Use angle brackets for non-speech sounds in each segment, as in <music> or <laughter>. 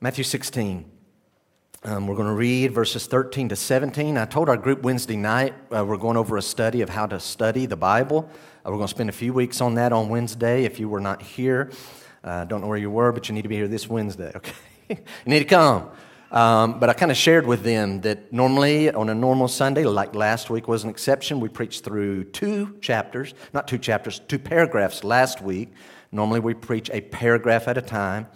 Matthew 16. Um, we're going to read verses 13 to 17. I told our group Wednesday night uh, we're going over a study of how to study the Bible. Uh, we're going to spend a few weeks on that on Wednesday. If you were not here, uh, don't know where you were, but you need to be here this Wednesday, <laughs> okay? you need to come. Um, but I kind of shared with them that normally on a normal Sunday, like last week was an exception, we preached through two chapters, not two chapters, two paragraphs last week. Normally we preach a paragraph at a time.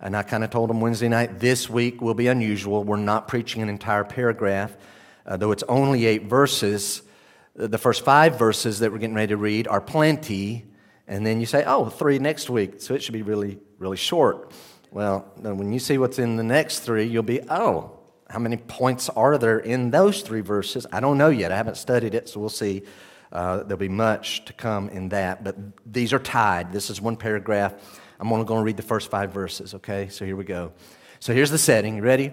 And I kind of told them Wednesday night, this week will be unusual. We're not preaching an entire paragraph, uh, though it's only eight verses. Uh, the first five verses that we're getting ready to read are plenty. And then you say, oh, three next week. So it should be really, really short. Well, when you see what's in the next three, you'll be, oh, how many points are there in those three verses? I don't know yet. I haven't studied it, so we'll see. Uh, there'll be much to come in that. But these are tied. This is one paragraph I'm only going to read the first five verses, okay? So here we go. So here's the setting. You ready?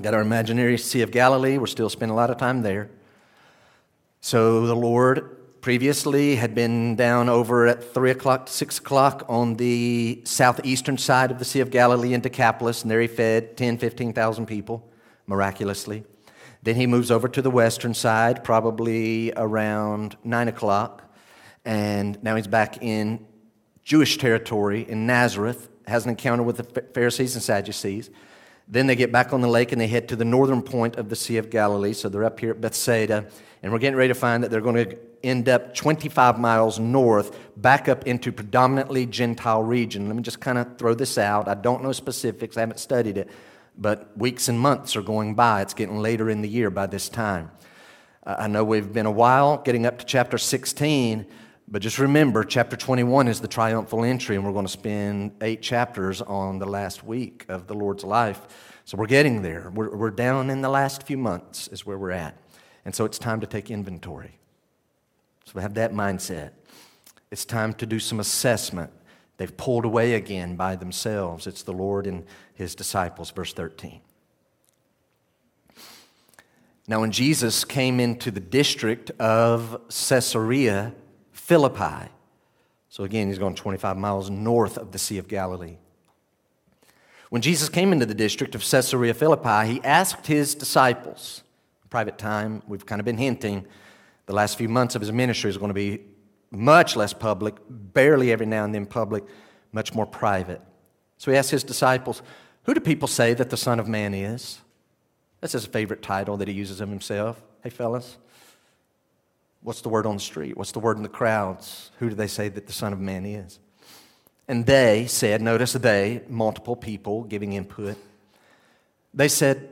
Got our imaginary Sea of Galilee. We're still spending a lot of time there. So the Lord previously had been down over at 3 o'clock to 6 o'clock on the southeastern side of the Sea of Galilee in Decapolis, and there he fed 10, 15,000 people miraculously. Then he moves over to the western side, probably around 9 o'clock, and now he's back in Jewish territory in Nazareth, has an encounter with the Pharisees and Sadducees. Then they get back on the lake and they head to the northern point of the Sea of Galilee. So they're up here at Bethsaida. And we're getting ready to find that they're going to end up 25 miles north, back up into predominantly Gentile region. Let me just kind of throw this out. I don't know specifics, I haven't studied it, but weeks and months are going by. It's getting later in the year by this time. I know we've been a while getting up to chapter 16, but just remember, chapter 21 is the triumphal entry, and we're going to spend eight chapters on the last week of the Lord's life. So we're getting there. We're, we're down in the last few months, is where we're at. And so it's time to take inventory. So we have that mindset. It's time to do some assessment. They've pulled away again by themselves. It's the Lord and his disciples, verse 13. Now, when Jesus came into the district of Caesarea Philippi. So again, he's going 25 miles north of the Sea of Galilee. When Jesus came into the district of Caesarea Philippi, he asked his disciples, private time, we've kind of been hinting, the last few months of his ministry is going to be much less public, barely every now and then public, much more private. So he asked his disciples, Who do people say that the Son of Man is? That's his favorite title that he uses of himself. Hey, fellas, What's the word on the street? What's the word in the crowds? Who do they say that the Son of Man is? And they said, notice they, multiple people giving input. They said,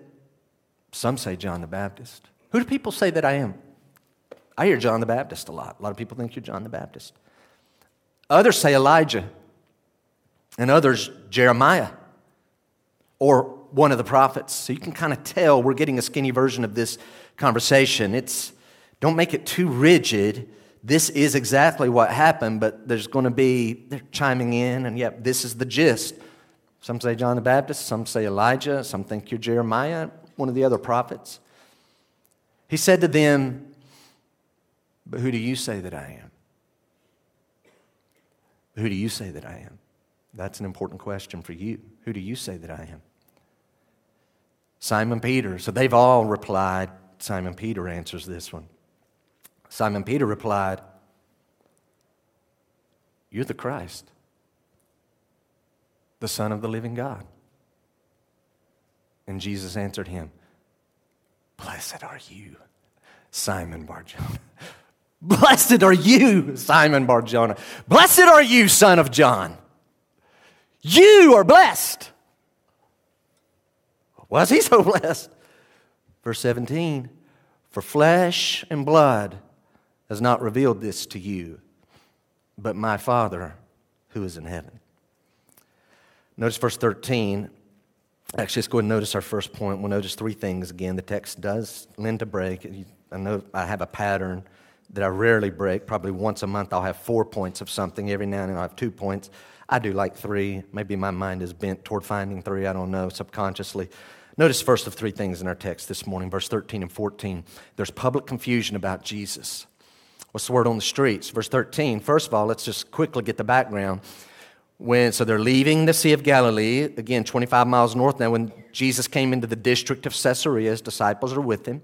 some say John the Baptist. Who do people say that I am? I hear John the Baptist a lot. A lot of people think you're John the Baptist. Others say Elijah, and others Jeremiah or one of the prophets. So you can kind of tell we're getting a skinny version of this conversation. It's don't make it too rigid. This is exactly what happened, but there's going to be, they're chiming in, and yep, this is the gist. Some say John the Baptist, some say Elijah, some think you're Jeremiah, one of the other prophets. He said to them, But who do you say that I am? Who do you say that I am? That's an important question for you. Who do you say that I am? Simon Peter. So they've all replied. Simon Peter answers this one. Simon Peter replied, You're the Christ, the Son of the living God. And Jesus answered him, Blessed are you, Simon Barjona. <laughs> Blessed are you, Simon Barjona. Blessed are you, son of John. You are blessed. Was he so <laughs> blessed? Verse 17 For flesh and blood has not revealed this to you, but my Father who is in heaven. Notice verse 13. Actually, let's go and notice our first point. We'll notice three things again. The text does lend to break. I know I have a pattern that I rarely break. Probably once a month I'll have four points of something. Every now and then I'll have two points. I do like three. Maybe my mind is bent toward finding three. I don't know, subconsciously. Notice first of three things in our text this morning, verse 13 and 14. There's public confusion about Jesus. What's the word on the streets? Verse 13. First of all, let's just quickly get the background. when, so they're leaving the Sea of Galilee, again, 25 miles north. Now, when Jesus came into the district of Caesarea, his disciples are with him.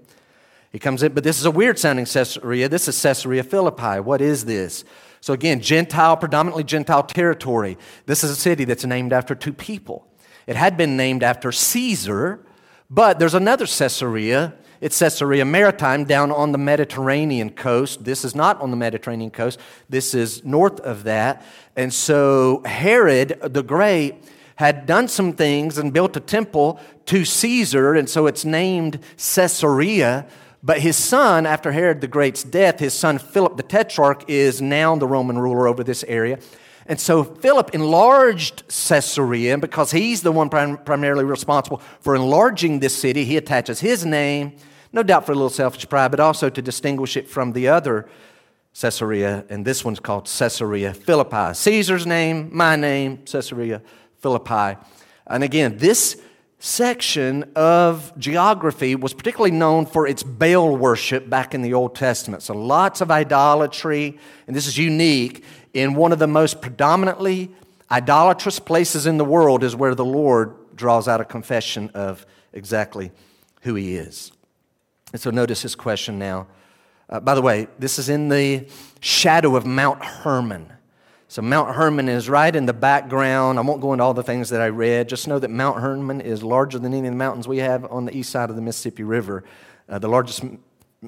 He comes in, but this is a weird sounding Caesarea. This is Caesarea Philippi. What is this? So, again, Gentile, predominantly Gentile territory. This is a city that's named after two people. It had been named after Caesar, but there's another Caesarea it's Caesarea Maritime down on the Mediterranean coast. This is not on the Mediterranean coast, this is north of that. And so Herod the Great had done some things and built a temple to Caesar, and so it's named Caesarea. But his son, after Herod the Great's death, his son Philip the Tetrarch is now the Roman ruler over this area. And so Philip enlarged Caesarea because he's the one prim- primarily responsible for enlarging this city. He attaches his name, no doubt for a little selfish pride, but also to distinguish it from the other Caesarea. And this one's called Caesarea Philippi. Caesar's name, my name, Caesarea Philippi. And again, this section of geography was particularly known for its Baal worship back in the Old Testament. So lots of idolatry, and this is unique in one of the most predominantly idolatrous places in the world is where the Lord draws out a confession of exactly who he is. And so notice his question now. Uh, by the way, this is in the shadow of Mount Hermon. So Mount Hermon is right in the background. I won't go into all the things that I read. Just know that Mount Hermon is larger than any of the mountains we have on the east side of the Mississippi River. Uh, the largest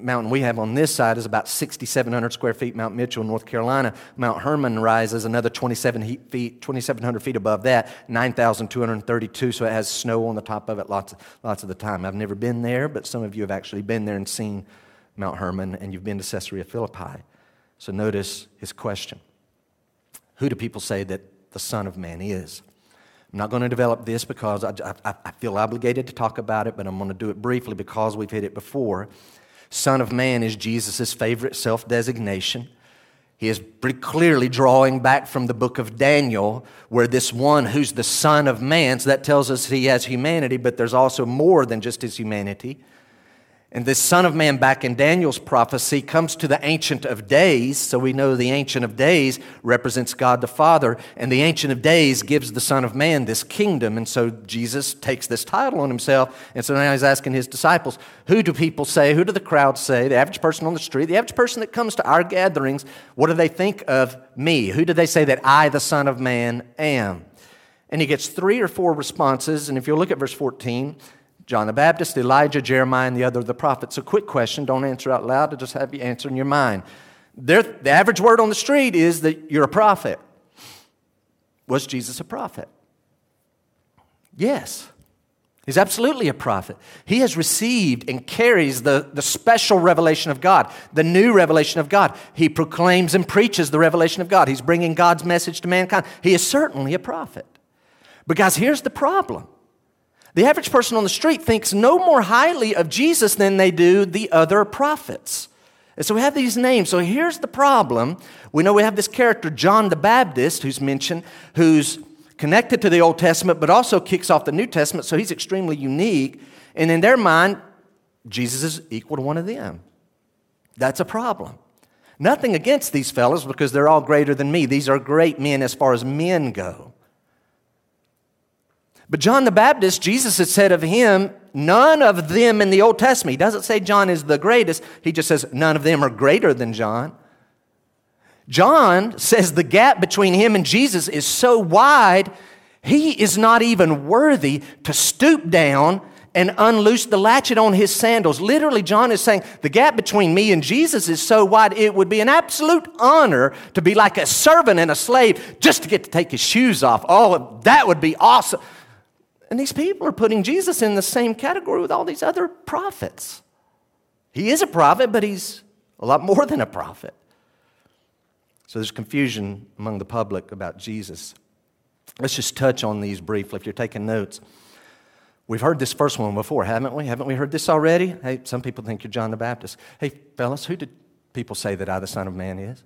mountain we have on this side is about 6,700 square feet, Mount Mitchell, North Carolina. Mount Hermon rises another 27 feet, 2,700 feet above that, 9,232. So it has snow on the top of it lots, lots of the time. I've never been there, but some of you have actually been there and seen Mount Hermon, and you've been to Caesarea Philippi. So notice his question. Who do people say that the Son of Man is? I'm not going to develop this because I, I, I feel obligated to talk about it, but I'm going to do it briefly because we've hit it before. Son of Man is Jesus' favorite self designation. He is pretty clearly drawing back from the book of Daniel, where this one who's the Son of Man, so that tells us he has humanity, but there's also more than just his humanity. And this Son of Man, back in Daniel's prophecy, comes to the Ancient of Days. So we know the Ancient of Days represents God the Father. And the Ancient of Days gives the Son of Man this kingdom. And so Jesus takes this title on himself. And so now he's asking his disciples, Who do people say? Who do the crowd say? The average person on the street, the average person that comes to our gatherings, what do they think of me? Who do they say that I, the Son of Man, am? And he gets three or four responses. And if you look at verse 14, John the Baptist, Elijah, Jeremiah, and the other of the prophets. A quick question, don't answer out loud, I'll just have you answer in your mind. They're, the average word on the street is that you're a prophet. Was Jesus a prophet? Yes. He's absolutely a prophet. He has received and carries the, the special revelation of God, the new revelation of God. He proclaims and preaches the revelation of God. He's bringing God's message to mankind. He is certainly a prophet. But, guys, here's the problem the average person on the street thinks no more highly of Jesus than they do the other prophets. And so we have these names. So here's the problem. We know we have this character, John the Baptist, who's mentioned, who's connected to the Old Testament, but also kicks off the New Testament, so he's extremely unique. And in their mind, Jesus is equal to one of them. That's a problem. Nothing against these fellows because they're all greater than me. These are great men as far as men go. But John the Baptist, Jesus had said of him, none of them in the Old Testament, he doesn't say John is the greatest, he just says none of them are greater than John. John says the gap between him and Jesus is so wide, he is not even worthy to stoop down and unloose the latchet on his sandals. Literally, John is saying the gap between me and Jesus is so wide, it would be an absolute honor to be like a servant and a slave just to get to take his shoes off. Oh, that would be awesome. And these people are putting Jesus in the same category with all these other prophets. He is a prophet, but he's a lot more than a prophet. So there's confusion among the public about Jesus. Let's just touch on these briefly if you're taking notes. We've heard this first one before, haven't we? Haven't we heard this already? Hey, some people think you're John the Baptist. Hey, fellas, who did people say that I, the Son of Man, is?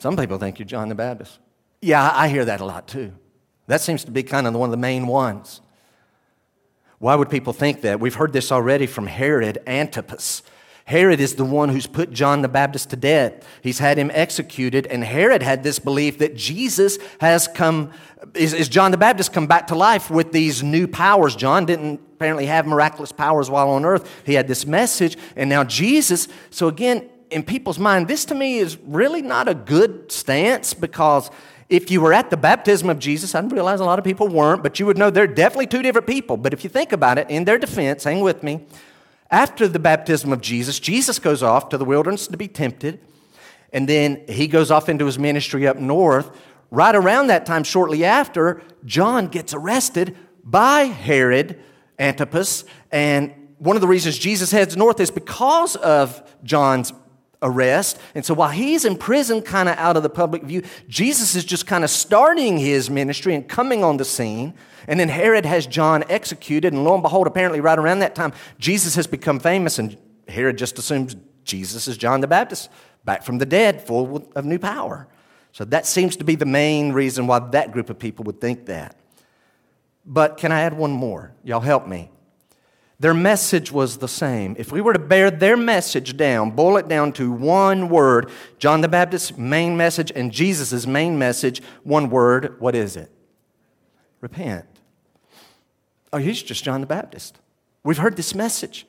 Some people think you're John the Baptist. Yeah, I hear that a lot too. That seems to be kind of one of the main ones. Why would people think that? We've heard this already from Herod Antipas. Herod is the one who's put John the Baptist to death. He's had him executed, and Herod had this belief that Jesus has come, is, is John the Baptist come back to life with these new powers. John didn't apparently have miraculous powers while on earth. He had this message, and now Jesus. So again, in people's mind, this to me is really not a good stance because if you were at the baptism of Jesus, I realize a lot of people weren't, but you would know they're definitely two different people. But if you think about it, in their defense, hang with me, after the baptism of Jesus, Jesus goes off to the wilderness to be tempted, and then he goes off into his ministry up north. Right around that time, shortly after, John gets arrested by Herod Antipas, and one of the reasons Jesus heads north is because of John's arrest. And so while he's in prison, kind of out of the public view, Jesus is just kind of starting his ministry and coming on the scene. And then Herod has John executed, and lo and behold, apparently right around that time, Jesus has become famous, and Herod just assumes Jesus is John the Baptist, back from the dead, full of new power. So that seems to be the main reason why that group of people would think that. But can I add one more? Y'all help me. Their message was the same. If we were to bear their message down, boil it down to one word, John the Baptist's main message and Jesus' main message, one word, what is it? Repent. Oh, he's just John the Baptist. We've heard this message.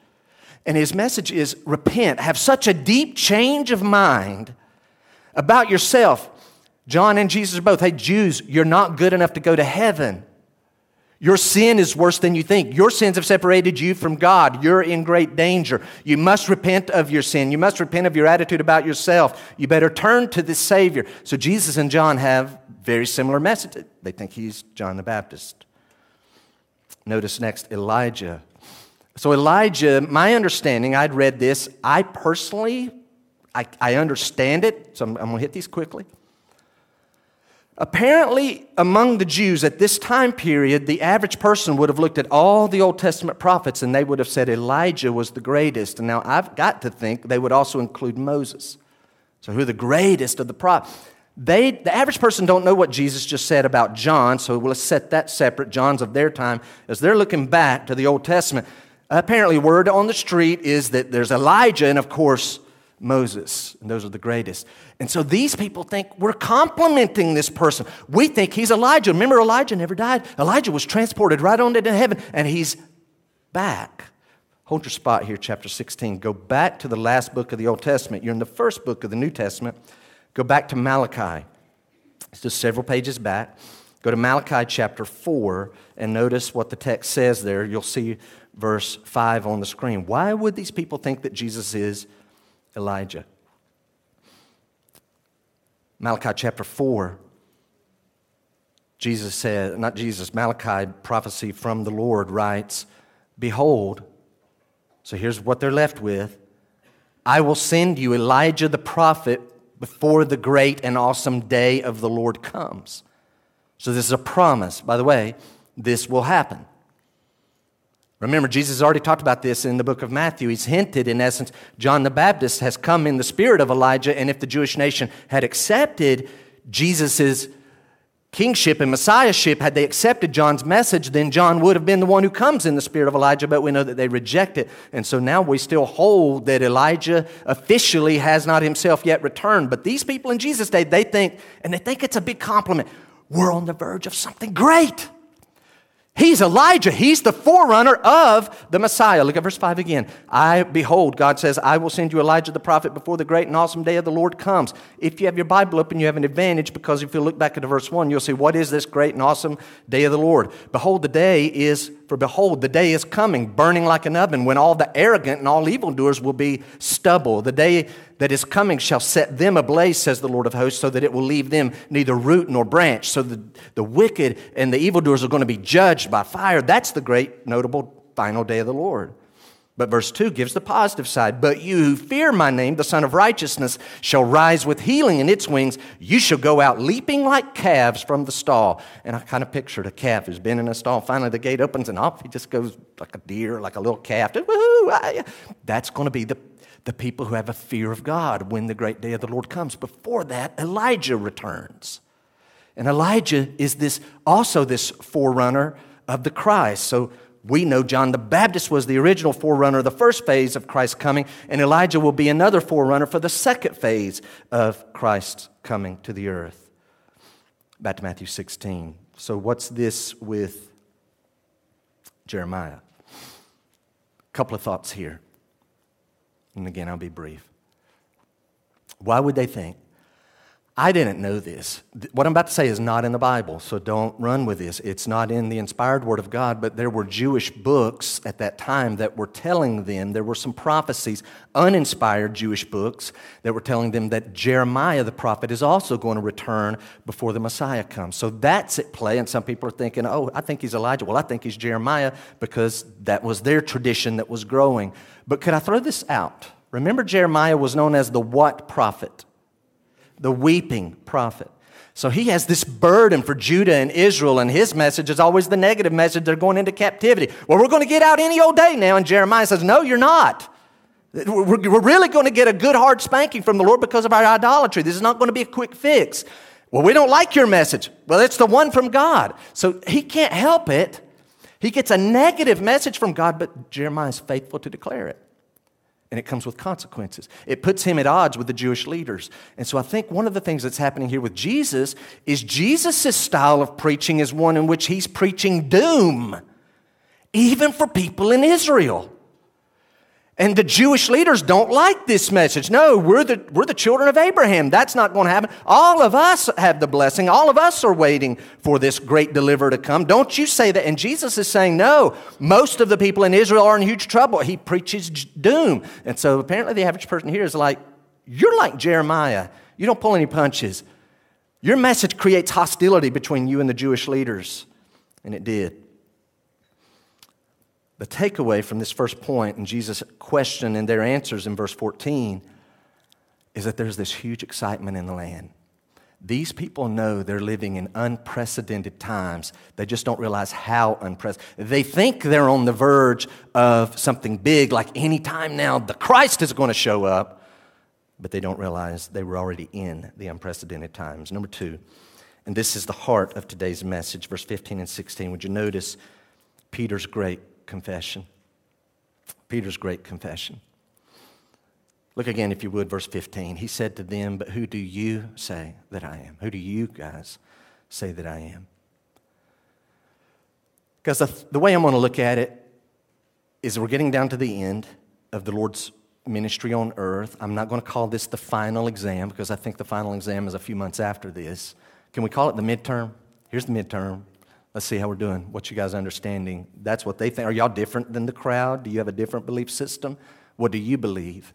And his message is repent. Have such a deep change of mind about yourself. John and Jesus are both, hey, Jews, you're not good enough to go to heaven. Your sin is worse than you think. Your sins have separated you from God. You're in great danger. You must repent of your sin. You must repent of your attitude about yourself. You better turn to the Savior. So Jesus and John have very similar messages. They think he's John the Baptist. Notice next Elijah. So, Elijah, my understanding, I'd read this. I personally, I, I understand it, so I'm, I'm going to hit these quickly. Apparently, among the Jews at this time period, the average person would have looked at all the Old Testament prophets and they would have said Elijah was the greatest. And now I've got to think they would also include Moses. So, who the greatest of the prophets? They, the average person don't know what Jesus just said about John, so we'll set that separate. John's of their time, as they're looking back to the Old Testament. Apparently, word on the street is that there's Elijah and, of course, Moses, and those are the greatest. And so these people think we're complimenting this person. We think he's Elijah. Remember, Elijah never died. Elijah was transported right on into heaven, and he's back. Hold your spot here, chapter 16. Go back to the last book of the Old Testament. You're in the first book of the New Testament. Go back to Malachi. It's just several pages back. Go to Malachi chapter 4 and notice what the text says there. You'll see verse 5 on the screen. Why would these people think that Jesus is Elijah? Malachi chapter 4, Jesus said, not Jesus, Malachi, prophecy from the Lord writes, Behold, so here's what they're left with I will send you Elijah the prophet before the great and awesome day of the Lord comes. So, this is a promise. By the way, this will happen. Remember, Jesus already talked about this in the book of Matthew. He's hinted, in essence, John the Baptist has come in the spirit of Elijah, and if the Jewish nation had accepted Jesus' kingship and messiahship, had they accepted John's message, then John would have been the one who comes in the spirit of Elijah, but we know that they reject it. And so now we still hold that Elijah officially has not himself yet returned. But these people in Jesus' day, they think, and they think it's a big compliment, we're on the verge of something great. He's Elijah. He's the forerunner of the Messiah. Look at verse 5 again. I, behold, God says, I will send you Elijah the prophet before the great and awesome day of the Lord comes. If you have your Bible open, you have an advantage because if you look back at verse 1, you'll see, what is this great and awesome day of the Lord? Behold, the day is, for behold, the day is coming, burning like an oven, when all the arrogant and all evildoers will be stubble. The day that is coming shall set them ablaze, says the Lord of hosts, so that it will leave them neither root nor branch. So the, the wicked and the evildoers are going to be judged by fire. That's the great, notable final day of the Lord. But verse 2 gives the positive side. But you who fear my name, the Sun of Righteousness, shall rise with healing in its wings. You shall go out leaping like calves from the stall. And I kind of pictured a calf who's been in a stall. Finally, the gate opens and off he just goes like a deer, like a little calf. Ah, That's going to be the the people who have a fear of God when the great day of the Lord comes. Before that, Elijah returns. And Elijah is this also this forerunner of the Christ. So We know John the Baptist was the original forerunner of the first phase of Christ's coming, and Elijah will be another forerunner for the second phase of Christ's coming to the earth. Back to Matthew 16. So, what's this with Jeremiah? A couple of thoughts here. And again, I'll be brief. Why would they think I didn't know this. What I'm about to say is not in the Bible, so don't run with this. It's not in the inspired Word of God, but there were Jewish books at that time that were telling them, there were some prophecies, uninspired Jewish books, that were telling them that Jeremiah the prophet is also going to return before the Messiah comes. So that's at play, and some people are thinking, oh, I think he's Elijah. Well, I think he's Jeremiah because that was their tradition that was growing. But could I throw this out? Remember, Jeremiah was known as the what prophet? The weeping prophet. So he has this burden for Judah and Israel, and his message is always the negative message. They're going into captivity. Well, we're going to get out any old day now. And Jeremiah says, No, you're not. We're really going to get a good hard spanking from the Lord because of our idolatry. This is not going to be a quick fix. Well, we don't like your message. Well, it's the one from God. So he can't help it. He gets a negative message from God, but Jeremiah is faithful to declare it and it comes with consequences. It puts him at odds with the Jewish leaders. And so I think one of the things that's happening here with Jesus is Jesus' style of preaching is one in which he's preaching doom, even for people in Israel. And the Jewish leaders don't like this message. No, we're the, we're the children of Abraham. That's not going to happen. All of us have the blessing. All of us are waiting for this great deliverer to come. Don't you say that. And Jesus is saying, no, most of the people in Israel are in huge trouble. He preaches doom. And so apparently the average person here is like, you're like Jeremiah. You don't pull any punches. Your message creates hostility between you and the Jewish leaders. And it did. The takeaway from this first point and Jesus' question and their answers in verse 14 is that there's this huge excitement in the land. These people know they're living in unprecedented times. They just don't realize how unprecedented. They think they're on the verge of something big, like any time now the Christ is going to show up, but they don't realize they were already in the unprecedented times. Number two, and this is the heart of today's message, verse 15 and 16. Would you notice Peter's great confession. Peter's great confession. Look again, if you would, verse 15. He said to them, But who do you say that I am? Who do you guys say that I am? Because the, the way I'm going to look at it is we're getting down to the end of the Lord's ministry on earth. I'm not going to call this the final exam because I think the final exam is a few months after this. Can we call it the midterm? Here's the midterm. Let's see how we're doing. What you guys' understanding? That's what they think. Are y'all different than the crowd? Do you have a different belief system? What do you believe?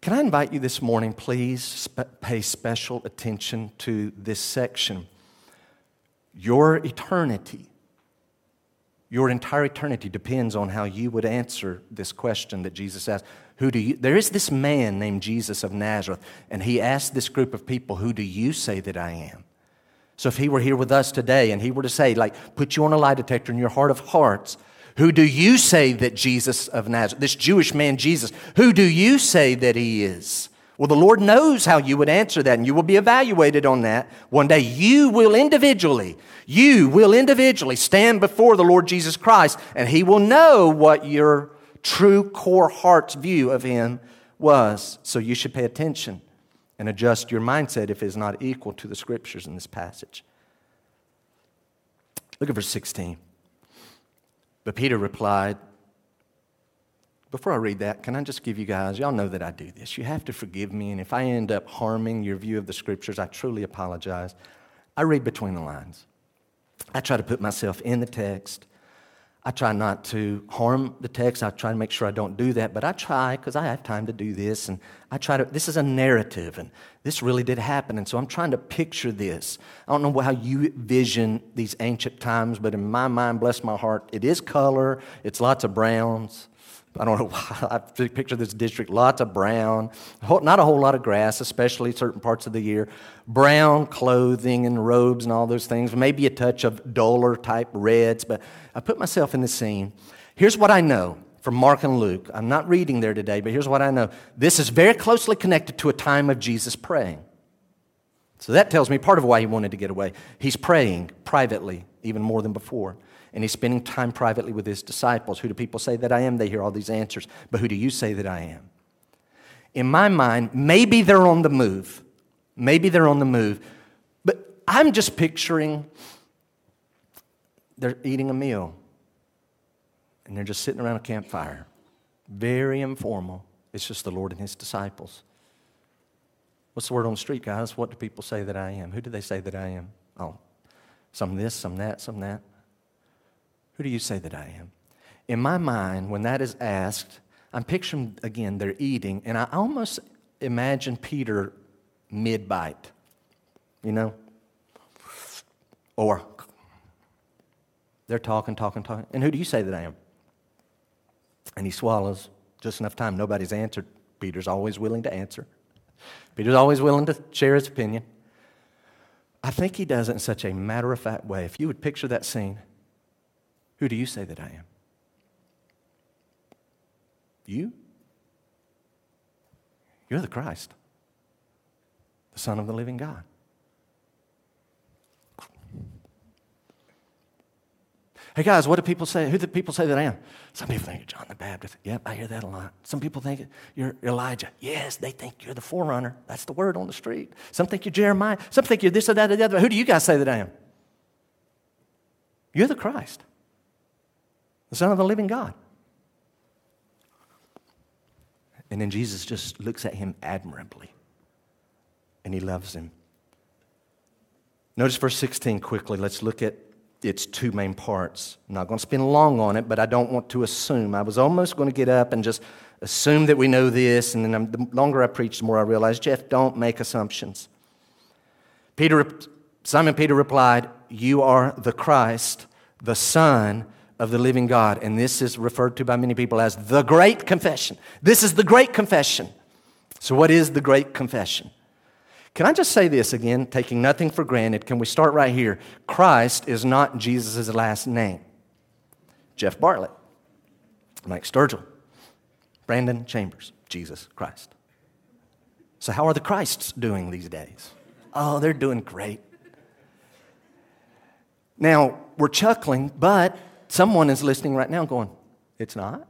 Can I invite you this morning, please sp- pay special attention to this section? Your eternity, your entire eternity depends on how you would answer this question that Jesus asked. Who do you? There is this man named Jesus of Nazareth, and he asked this group of people, Who do you say that I am? So if he were here with us today and he were to say, like, put you on a lie detector in your heart of hearts, who do you say that Jesus of Nazareth, this Jewish man Jesus, who do you say that he is? Well, the Lord knows how you would answer that, and you will be evaluated on that. One day, you will individually, you will individually stand before the Lord Jesus Christ, and He will know what your true core heart's view of Him was. So you should pay attention and adjust your mindset if it is not equal to the scriptures in this passage. Look at verse 16. But Peter replied, before I read that, can I just give you guys, y'all know that I do this. You have to forgive me, and if I end up harming your view of the scriptures, I truly apologize. I read between the lines. I try to put myself in the text I try not to harm the text. I try to make sure I don't do that, but I try because I have time to do this. And I try to, this is a narrative, and this really did happen. And so I'm trying to picture this. I don't know how you vision these ancient times, but in my mind, bless my heart, it is color, it's lots of browns. I don't know <laughs> why. I picture this district, lots of brown, not a whole lot of grass, especially certain parts of the year. Brown clothing and robes and all those things. Maybe a touch of duller type reds, but I put myself in the scene. Here's what I know from Mark and Luke. I'm not reading there today, but here's what I know. This is very closely connected to a time of Jesus praying. So that tells me part of why he wanted to get away. He's praying privately, even more than before. And he's spending time privately with his disciples. Who do people say that I am? They hear all these answers. But who do you say that I am? In my mind, maybe they're on the move. Maybe they're on the move. But I'm just picturing they're eating a meal and they're just sitting around a campfire. Very informal. It's just the Lord and his disciples. What's the word on the street, guys? What do people say that I am? Who do they say that I am? Oh, some this, some that, some that. Who do you say that I am? In my mind, when that is asked, I'm picturing again, they're eating, and I almost imagine Peter mid bite, you know? Or they're talking, talking, talking. And who do you say that I am? And he swallows just enough time. Nobody's answered. Peter's always willing to answer. Peter's always willing to share his opinion. I think he does it in such a matter of fact way. If you would picture that scene, who do you say that I am? You? You're the Christ, the Son of the living God. Hey guys, what do people say? Who do people say that I am? Some people think you're John the Baptist. Yep, I hear that a lot. Some people think you're Elijah. Yes, they think you're the forerunner. That's the word on the street. Some think you're Jeremiah. Some think you're this or that or the other. Who do you guys say that I am? You're the Christ, the Son of the living God. And then Jesus just looks at him admirably and he loves him. Notice verse 16 quickly. Let's look at its two main parts. I'm not going to spend long on it, but I don't want to assume. I was almost going to get up and just assume that we know this, and then the longer I preach, the more I realize, Jeff, don't make assumptions. Peter, Simon Peter replied, You are the Christ, the Son of the living God. And this is referred to by many people as the great confession. This is the great confession. So, what is the great confession? Can I just say this again, taking nothing for granted? Can we start right here? Christ is not Jesus' last name. Jeff Bartlett, Mike Sturgill, Brandon Chambers, Jesus Christ. So, how are the Christs doing these days? Oh, they're doing great. Now, we're chuckling, but someone is listening right now going, It's not?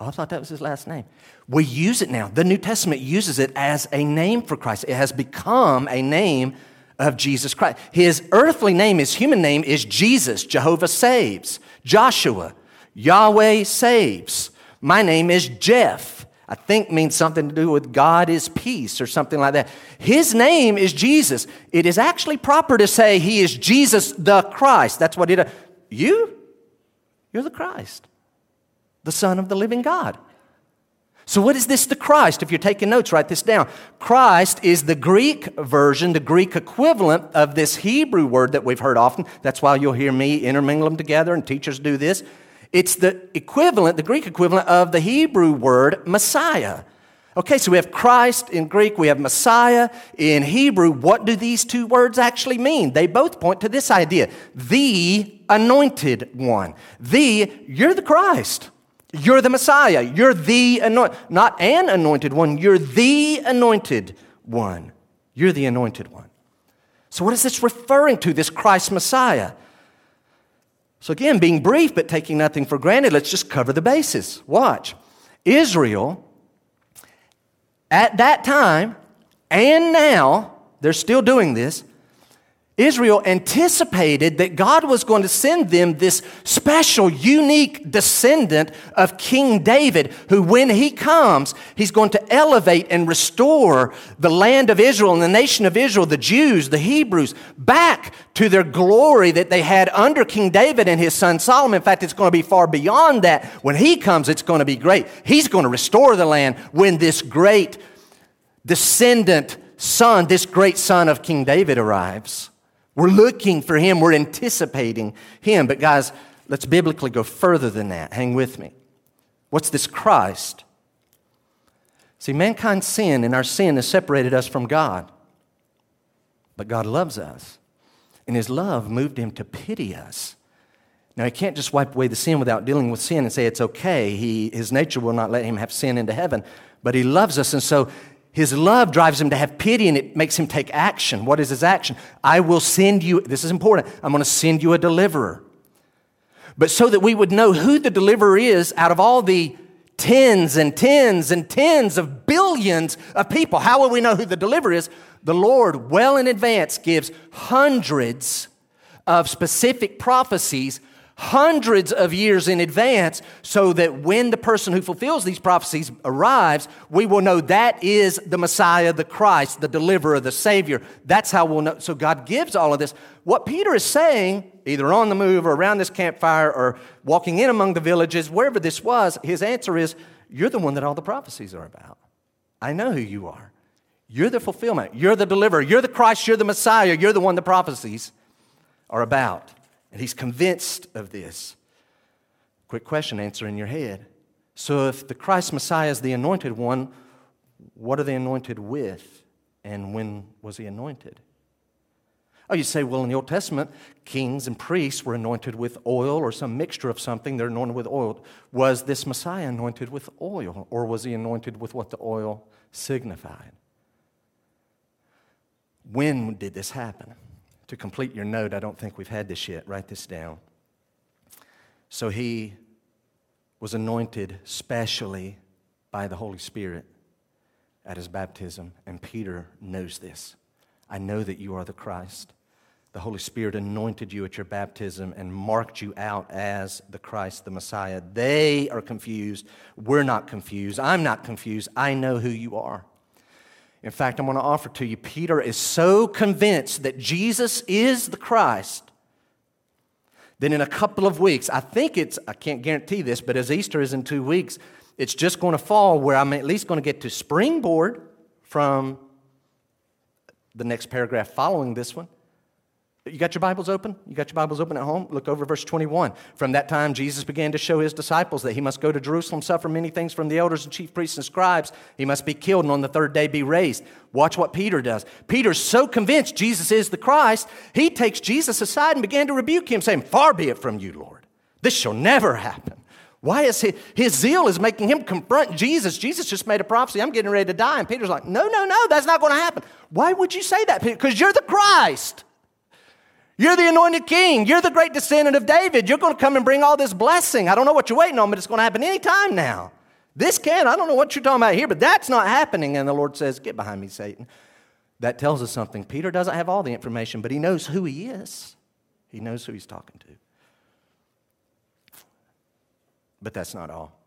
Oh, I thought that was his last name. We use it now. The New Testament uses it as a name for Christ. It has become a name of Jesus Christ. His earthly name, his human name is Jesus. Jehovah saves. Joshua. Yahweh saves. My name is Jeff. I think means something to do with God is peace or something like that. His name is Jesus. It is actually proper to say he is Jesus the Christ. That's what it. You? You're the Christ the Son of the living God. So, what is this the Christ? If you're taking notes, write this down. Christ is the Greek version, the Greek equivalent of this Hebrew word that we've heard often. That's why you'll hear me intermingle them together, and teachers do this. It's the equivalent, the Greek equivalent of the Hebrew word Messiah. Okay, so we have Christ in Greek, we have Messiah in Hebrew. What do these two words actually mean? They both point to this idea the anointed one. The, you're the Christ. You're the Messiah. You're the anointed, not an anointed one. You're the anointed one. You're the anointed one. So, what is this referring to, this Christ Messiah? So, again, being brief but taking nothing for granted, let's just cover the bases. Watch. Israel, at that time and now, they're still doing this, Israel anticipated that God was going to send them this special, unique descendant of King David, who, when he comes, he's going to elevate and restore the land of Israel and the nation of Israel, the Jews, the Hebrews, back to their glory that they had under King David and his son Solomon. In fact, it's going to be far beyond that. When he comes, it's going to be great. He's going to restore the land when this great descendant son, this great son of King David arrives. We're looking for him, we're anticipating him. But, guys, let's biblically go further than that. Hang with me. What's this Christ? See, mankind's sin and our sin has separated us from God. But God loves us, and his love moved him to pity us. Now, he can't just wipe away the sin without dealing with sin and say it's okay. He, his nature will not let him have sin into heaven. But he loves us, and so his love drives him to have pity and it makes him take action. What is his action? I will send you, this is important, I'm going to send you a deliverer. but so that we would know who the deliverer is out of all the tens and tens and tens of billions of people. How will we know who the deliverer is? The Lord, well in advance, gives hundreds of specific prophecies hundreds of years in advance so that when the person who fulfills these prophecies arrives, we will know that is the Messiah, the Christ, the deliverer, the Savior. That's how we'll know. So God gives all of this. What Peter is saying, either on the move or around this campfire or walking in among the villages, wherever this was, his answer is, You're the one that all the prophecies are about. I know who you are. You're the fulfillment. You're the deliverer. You're the Christ. You're the Messiah. You're the one the prophecies are about. And he's convinced of this. Quick question answer in your head. So, if the Christ Messiah is the anointed one, what are they anointed with? And when was he anointed? Oh, you say, well, in the Old Testament, kings and priests were anointed with oil or some mixture of something. They're anointed with oil. Was this Messiah anointed with oil, or was he anointed with what the oil signified? When did this happen? To complete your note, I don't think we've had this yet. Write this down. So he was anointed specially by the Holy Spirit at his baptism, and Peter knows this. I know that you are the Christ. The Holy Spirit anointed you at your baptism and marked you out as the Christ, the Messiah. They are confused. We're not confused. I'm not confused. I know who you are. In fact, I'm going to offer to you Peter is so convinced that Jesus is the Christ that in a couple of weeks, I think it's, I can't guarantee this, but as Easter is in two weeks, it's just going to fall where I'm at least going to get to springboard from the next paragraph following this one. You got your Bibles open? You got your Bibles open at home? Look over verse 21. From that time, Jesus began to show his disciples that he must go to Jerusalem, suffer many things from the elders and chief priests and scribes. He must be killed and on the third day be raised. Watch what Peter does. Peter's so convinced Jesus is the Christ, he takes Jesus aside and began to rebuke him, saying, Far be it from you, Lord. This shall never happen. Why is he, his zeal is making him confront Jesus? Jesus just made a prophecy. I'm getting ready to die. And Peter's like, No, no, no, that's not going to happen. Why would you say that, Peter? Because you're the Christ. You're the anointed king. You're the great descendant of David. You're going to come and bring all this blessing. I don't know what you're waiting on, but it's going to happen anytime now. This can, I don't know what you're talking about here, but that's not happening. And the Lord says, Get behind me, Satan. That tells us something. Peter doesn't have all the information, but he knows who he is, he knows who he's talking to. But that's not all,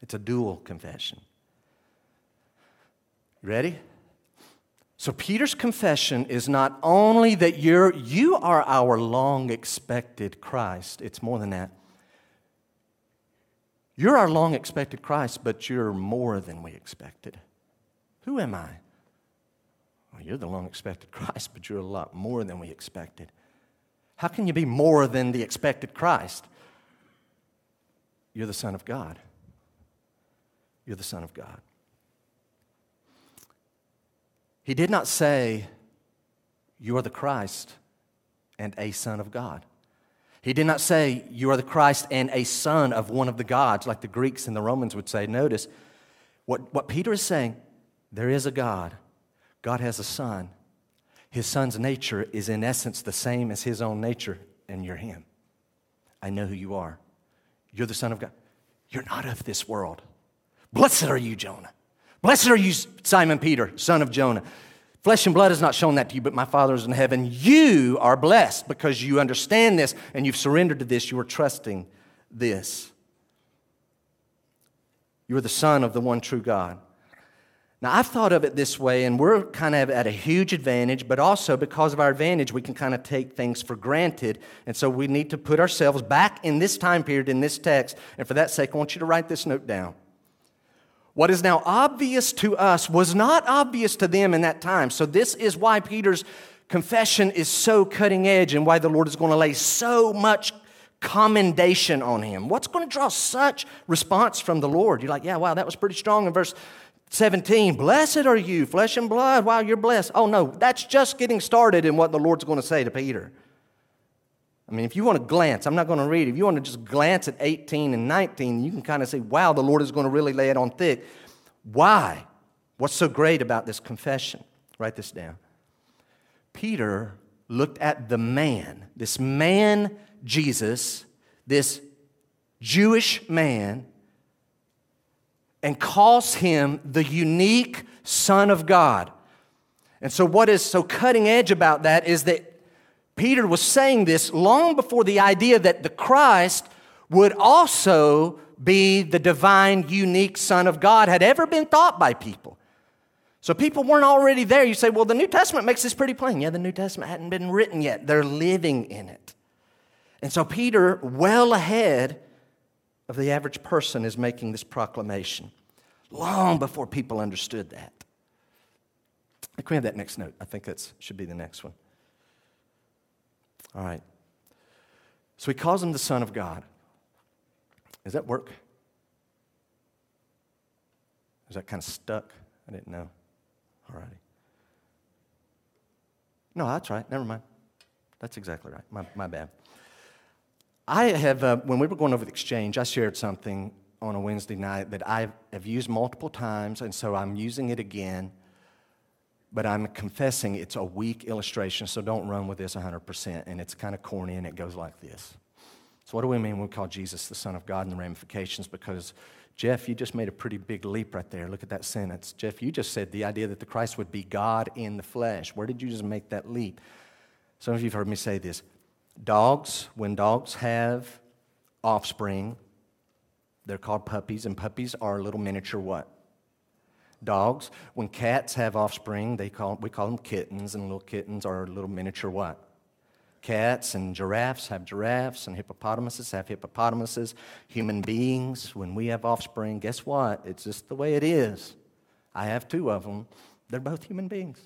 it's a dual confession. Ready? So Peter's confession is not only that you're you are our long expected Christ, it's more than that. You're our long expected Christ, but you're more than we expected. Who am I? Well, you're the long expected <laughs> Christ, but you're a lot more than we expected. How can you be more than the expected Christ? You're the Son of God. You're the Son of God. He did not say, You are the Christ and a Son of God. He did not say, You are the Christ and a son of one of the gods, like the Greeks and the Romans would say. Notice what, what Peter is saying there is a God, God has a son. His son's nature is, in essence, the same as his own nature, and you're him. I know who you are. You're the Son of God. You're not of this world. Blessed are you, Jonah. Blessed are you, Simon Peter, son of Jonah. Flesh and blood has not shown that to you, but my Father is in heaven. You are blessed because you understand this and you've surrendered to this. You are trusting this. You are the Son of the one true God. Now, I've thought of it this way, and we're kind of at a huge advantage, but also because of our advantage, we can kind of take things for granted. And so we need to put ourselves back in this time period, in this text. And for that sake, I want you to write this note down. What is now obvious to us was not obvious to them in that time. So, this is why Peter's confession is so cutting edge and why the Lord is going to lay so much commendation on him. What's going to draw such response from the Lord? You're like, yeah, wow, that was pretty strong in verse 17. Blessed are you, flesh and blood. Wow, you're blessed. Oh, no, that's just getting started in what the Lord's going to say to Peter. I mean, if you want to glance, I'm not going to read. If you want to just glance at 18 and 19, you can kind of say, wow, the Lord is going to really lay it on thick. Why? What's so great about this confession? Write this down. Peter looked at the man, this man, Jesus, this Jewish man and calls him the unique Son of God. And so, what is so cutting edge about that is that Peter was saying this long before the idea that the Christ would also be the divine, unique Son of God had ever been thought by people. So people weren't already there. You say, well, the New Testament makes this pretty plain. Yeah, the New Testament hadn't been written yet, they're living in it. And so Peter, well ahead of the average person, is making this proclamation long before people understood that. Can we have that next note? I think that should be the next one. All right. So he calls him the Son of God. Does that work? Is that kind of stuck? I didn't know. All righty. No, that's right. Never mind. That's exactly right. My, my bad. I have, uh, when we were going over the exchange, I shared something on a Wednesday night that I have used multiple times, and so I'm using it again but I'm confessing it's a weak illustration, so don't run with this 100%. And it's kind of corny, and it goes like this. So, what do we mean when we call Jesus the Son of God and the ramifications? Because, Jeff, you just made a pretty big leap right there. Look at that sentence. Jeff, you just said the idea that the Christ would be God in the flesh. Where did you just make that leap? Some of you have heard me say this. Dogs, when dogs have offspring, they're called puppies, and puppies are little miniature what? Dogs. When cats have offspring, they call, we call them kittens, and little kittens are little miniature what? Cats and giraffes have giraffes, and hippopotamuses have hippopotamuses. Human beings, when we have offspring, guess what? It's just the way it is. I have two of them. They're both human beings.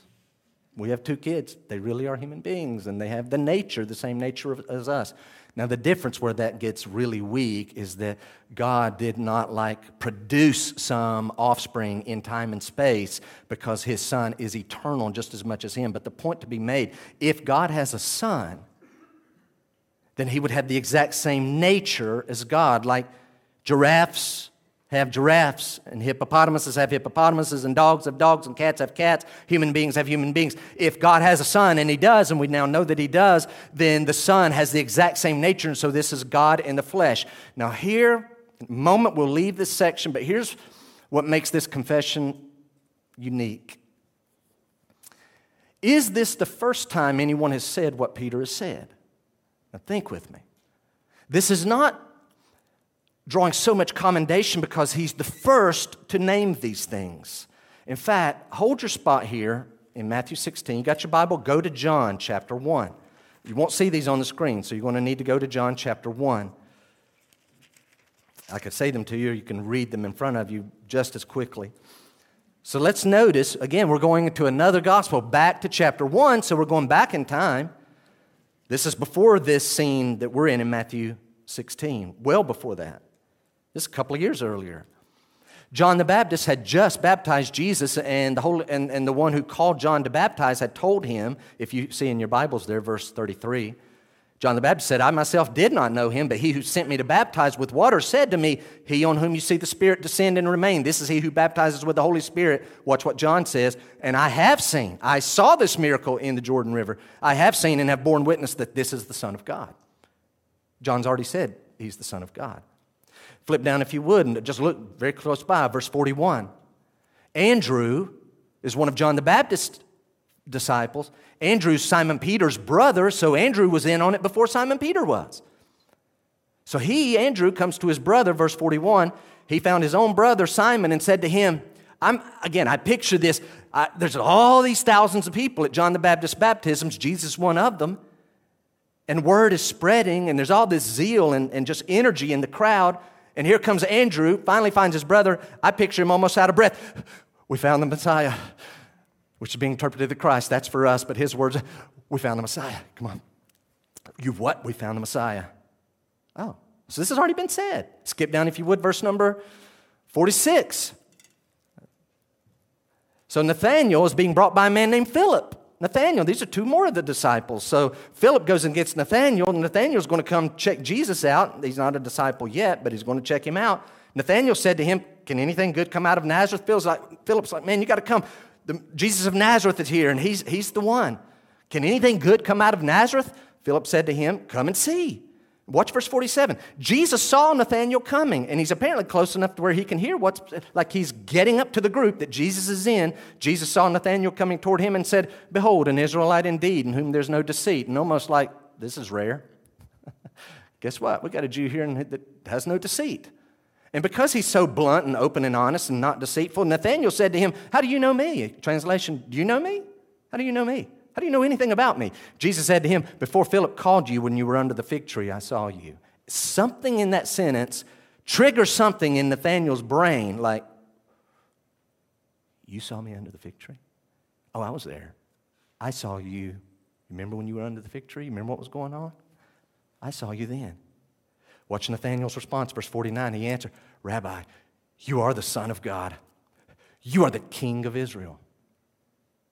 We have two kids. They really are human beings, and they have the nature, the same nature as us. Now, the difference where that gets really weak is that God did not like produce some offspring in time and space because his son is eternal just as much as him. But the point to be made if God has a son, then he would have the exact same nature as God, like giraffes have giraffes, and hippopotamuses have hippopotamuses, and dogs have dogs, and cats have cats, human beings have human beings. If God has a son, and He does, and we now know that He does, then the Son has the exact same nature, and so this is God in the flesh. Now, here, moment we'll leave this section, but here's what makes this confession unique. Is this the first time anyone has said what Peter has said? Now, think with me. This is not drawing so much commendation because he's the first to name these things. In fact, hold your spot here in Matthew 16. You got your Bible? Go to John chapter 1. You won't see these on the screen, so you're going to need to go to John chapter 1. I could say them to you, or you can read them in front of you just as quickly. So let's notice, again, we're going into another gospel, back to chapter 1, so we're going back in time. This is before this scene that we're in in Matthew 16, well before that. This is a couple of years earlier. John the Baptist had just baptized Jesus, and the, and, and the one who called John to baptize had told him, if you see in your Bibles there, verse 33, John the Baptist said, I myself did not know him, but he who sent me to baptize with water said to me, He on whom you see the Spirit descend and remain. This is he who baptizes with the Holy Spirit. Watch what John says. And I have seen, I saw this miracle in the Jordan River. I have seen and have borne witness that this is the Son of God. John's already said he's the Son of God. Flip down if you would and just look very close by, verse 41. Andrew is one of John the Baptist's disciples. Andrew's Simon Peter's brother, so Andrew was in on it before Simon Peter was. So he, Andrew, comes to his brother, verse 41. He found his own brother, Simon, and said to him, I'm, again, I picture this. I, there's all these thousands of people at John the Baptist's baptisms, Jesus one of them. And word is spreading, and there's all this zeal and, and just energy in the crowd. And here comes Andrew, finally finds his brother. I picture him almost out of breath. We found the Messiah, which is being interpreted the Christ. That's for us, but his words, we found the Messiah. Come on. You've what? We found the Messiah. Oh, so this has already been said. Skip down, if you would, verse number 46. So Nathanael is being brought by a man named Philip. Nathanael. These are two more of the disciples. So Philip goes and gets Nathanael. Nathanael's going to come check Jesus out. He's not a disciple yet, but he's going to check him out. Nathanael said to him, Can anything good come out of Nazareth? Philip's like, Philip's like Man, you got to come. The, Jesus of Nazareth is here, and he's, he's the one. Can anything good come out of Nazareth? Philip said to him, Come and see. Watch verse 47. Jesus saw Nathanael coming, and he's apparently close enough to where he can hear what's like he's getting up to the group that Jesus is in. Jesus saw Nathanael coming toward him and said, Behold, an Israelite indeed, in whom there's no deceit. And almost like, this is rare. <laughs> Guess what? We got a Jew here that has no deceit. And because he's so blunt and open and honest and not deceitful, Nathanael said to him, How do you know me? Translation, do you know me? How do you know me? How do you know anything about me? Jesus said to him, Before Philip called you when you were under the fig tree, I saw you. Something in that sentence triggers something in Nathanael's brain like, You saw me under the fig tree? Oh, I was there. I saw you. Remember when you were under the fig tree? Remember what was going on? I saw you then. Watch Nathanael's response, verse 49. He answered, Rabbi, you are the Son of God. You are the King of Israel.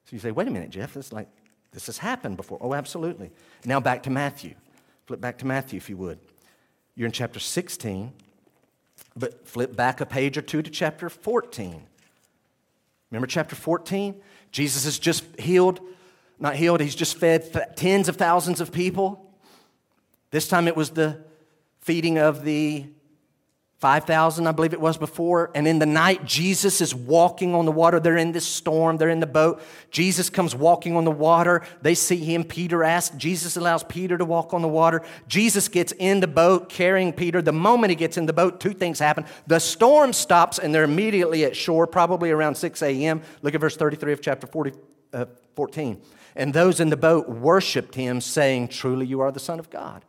So you say, wait a minute, Jeff, it's like this has happened before. Oh, absolutely. Now back to Matthew. Flip back to Matthew if you would. You're in chapter 16, but flip back a page or two to chapter 14. Remember chapter 14? Jesus has just healed, not healed, he's just fed tens of thousands of people. This time it was the feeding of the 5,000, I believe it was before. And in the night, Jesus is walking on the water. They're in this storm, they're in the boat. Jesus comes walking on the water. They see him. Peter asks. Jesus allows Peter to walk on the water. Jesus gets in the boat carrying Peter. The moment he gets in the boat, two things happen. The storm stops, and they're immediately at shore, probably around 6 a.m. Look at verse 33 of chapter 40, uh, 14. And those in the boat worshiped him, saying, Truly, you are the Son of God.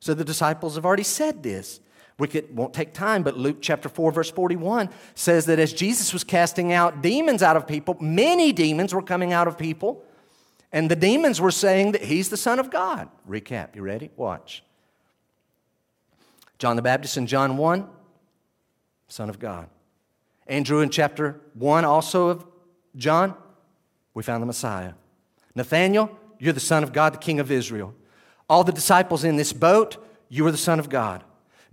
So the disciples have already said this. We could, won't take time, but Luke chapter 4, verse 41 says that as Jesus was casting out demons out of people, many demons were coming out of people, and the demons were saying that he's the Son of God. Recap, you ready? Watch. John the Baptist in John 1, Son of God. Andrew in chapter 1, also of John, we found the Messiah. Nathanael, you're the Son of God, the King of Israel. All the disciples in this boat, you are the Son of God.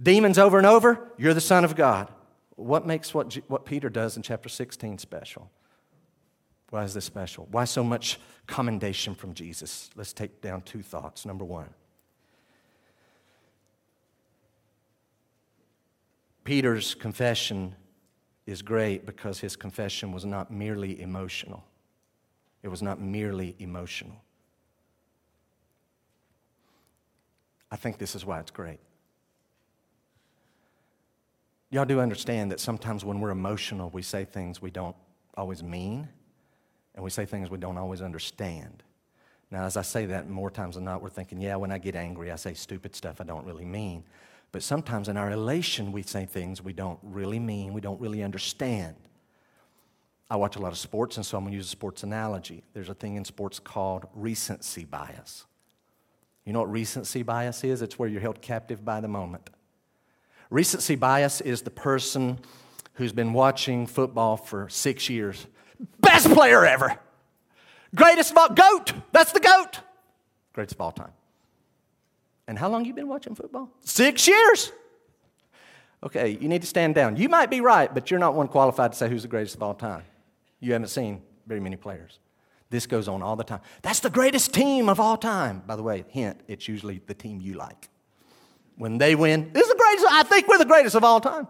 Demons over and over, you're the Son of God. What makes what, what Peter does in chapter 16 special? Why is this special? Why so much commendation from Jesus? Let's take down two thoughts. Number one, Peter's confession is great because his confession was not merely emotional. It was not merely emotional. I think this is why it's great. Y'all do understand that sometimes when we're emotional, we say things we don't always mean, and we say things we don't always understand. Now, as I say that, more times than not, we're thinking, yeah, when I get angry, I say stupid stuff I don't really mean. But sometimes in our relation, we say things we don't really mean, we don't really understand. I watch a lot of sports, and so I'm going to use a sports analogy. There's a thing in sports called recency bias. You know what recency bias is? It's where you're held captive by the moment. Recency bias is the person who's been watching football for six years. Best player ever. Greatest of all, GOAT. That's the GOAT. Greatest of all time. And how long you been watching football? Six years. Okay, you need to stand down. You might be right, but you're not one qualified to say who's the greatest of all time. You haven't seen very many players. This goes on all the time. That's the greatest team of all time. By the way, hint, it's usually the team you like. When they win, this is the greatest. I think we're the greatest of all time.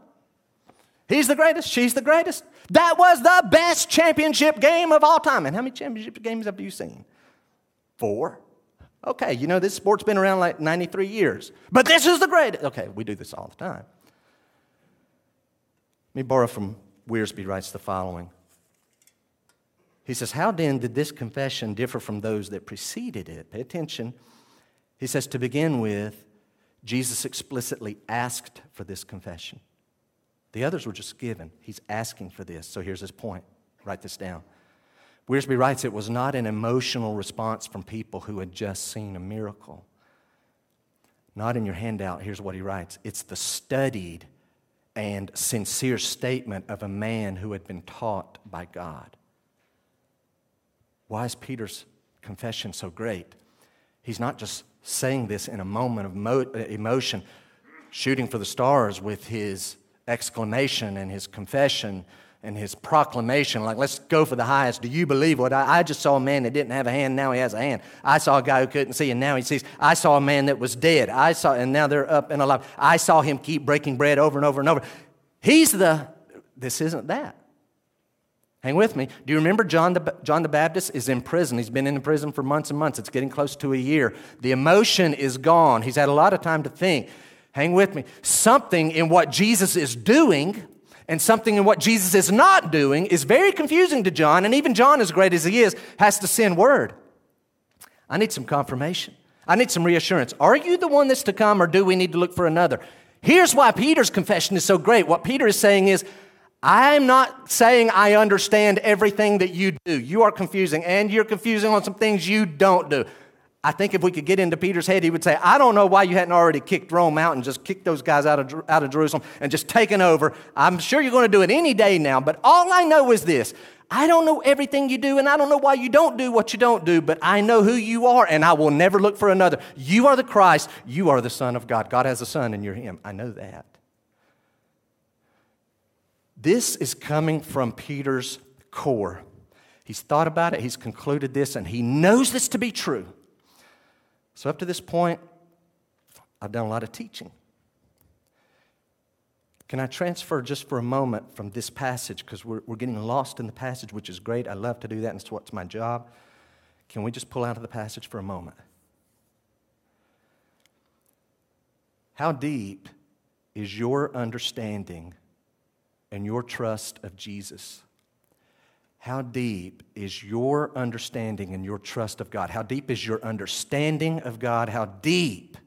He's the greatest. She's the greatest. That was the best championship game of all time. And how many championship games have you seen? Four. Okay, you know, this sport's been around like 93 years, but this is the greatest. Okay, we do this all the time. Let me borrow from Wiersbe writes the following. He says, How then did this confession differ from those that preceded it? Pay attention. He says, To begin with, Jesus explicitly asked for this confession. The others were just given. He's asking for this. So here's his point. Write this down. Wiersbe writes it was not an emotional response from people who had just seen a miracle. Not in your handout, here's what he writes it's the studied and sincere statement of a man who had been taught by God. Why is Peter's confession so great? He's not just saying this in a moment of mo- emotion, shooting for the stars with his exclamation and his confession. and his proclamation, like, let's go for the highest. Do you believe what I, I, just saw a man that didn't have a hand, now he has a hand. I saw a guy who couldn't see, and now he sees. I saw a man that was dead. I saw, and now they're up and alive. I saw him keep breaking bread over and over and over. He's the, this isn't that. Hang with me. Do you remember John the, John the Baptist is in prison? He's been in prison for months and months. It's getting close to a year. The emotion is gone. He's had a lot of time to think. Hang with me. Something in what Jesus is doing and something in what Jesus is not doing is very confusing to John, and even John, as great as he is, has to send word. I need some confirmation. I need some reassurance. Are you the one that's to come, or do we need to look for another? Here's why Peter's confession is so great. What Peter is saying is, I'm not saying I understand everything that you do. You are confusing, and you're confusing on some things you don't do. I think if we could get into Peter's head, he would say, I don't know why you hadn't already kicked Rome out and just kicked those guys out of, out of Jerusalem and just taken over. I'm sure you're going to do it any day now, but all I know is this I don't know everything you do, and I don't know why you don't do what you don't do, but I know who you are, and I will never look for another. You are the Christ. You are the Son of God. God has a Son, and you're Him. I know that. This is coming from Peter's core. He's thought about it, he's concluded this, and he knows this to be true. So, up to this point, I've done a lot of teaching. Can I transfer just for a moment from this passage? Because we're, we're getting lost in the passage, which is great. I love to do that, and it's what's my job. Can we just pull out of the passage for a moment? How deep is your understanding and your trust of Jesus? How deep is your understanding and your trust of God? How deep is your understanding of God? How deep?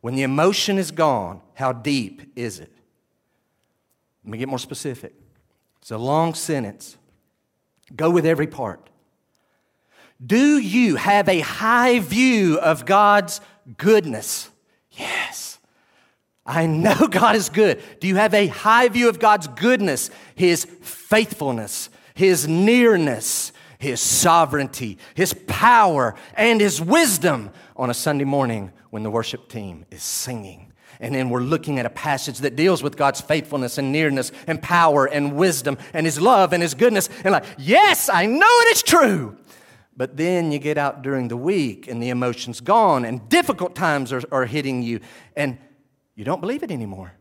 When the emotion is gone, how deep is it? Let me get more specific. It's a long sentence. Go with every part. Do you have a high view of God's goodness? Yes. I know <laughs> God is good. Do you have a high view of God's goodness, His faithfulness, his nearness, his sovereignty, his power, and his wisdom on a Sunday morning when the worship team is singing. And then we're looking at a passage that deals with God's faithfulness and nearness and power and wisdom and his love and his goodness. And like, yes, I know it is true. But then you get out during the week and the emotion's gone and difficult times are, are hitting you and you don't believe it anymore.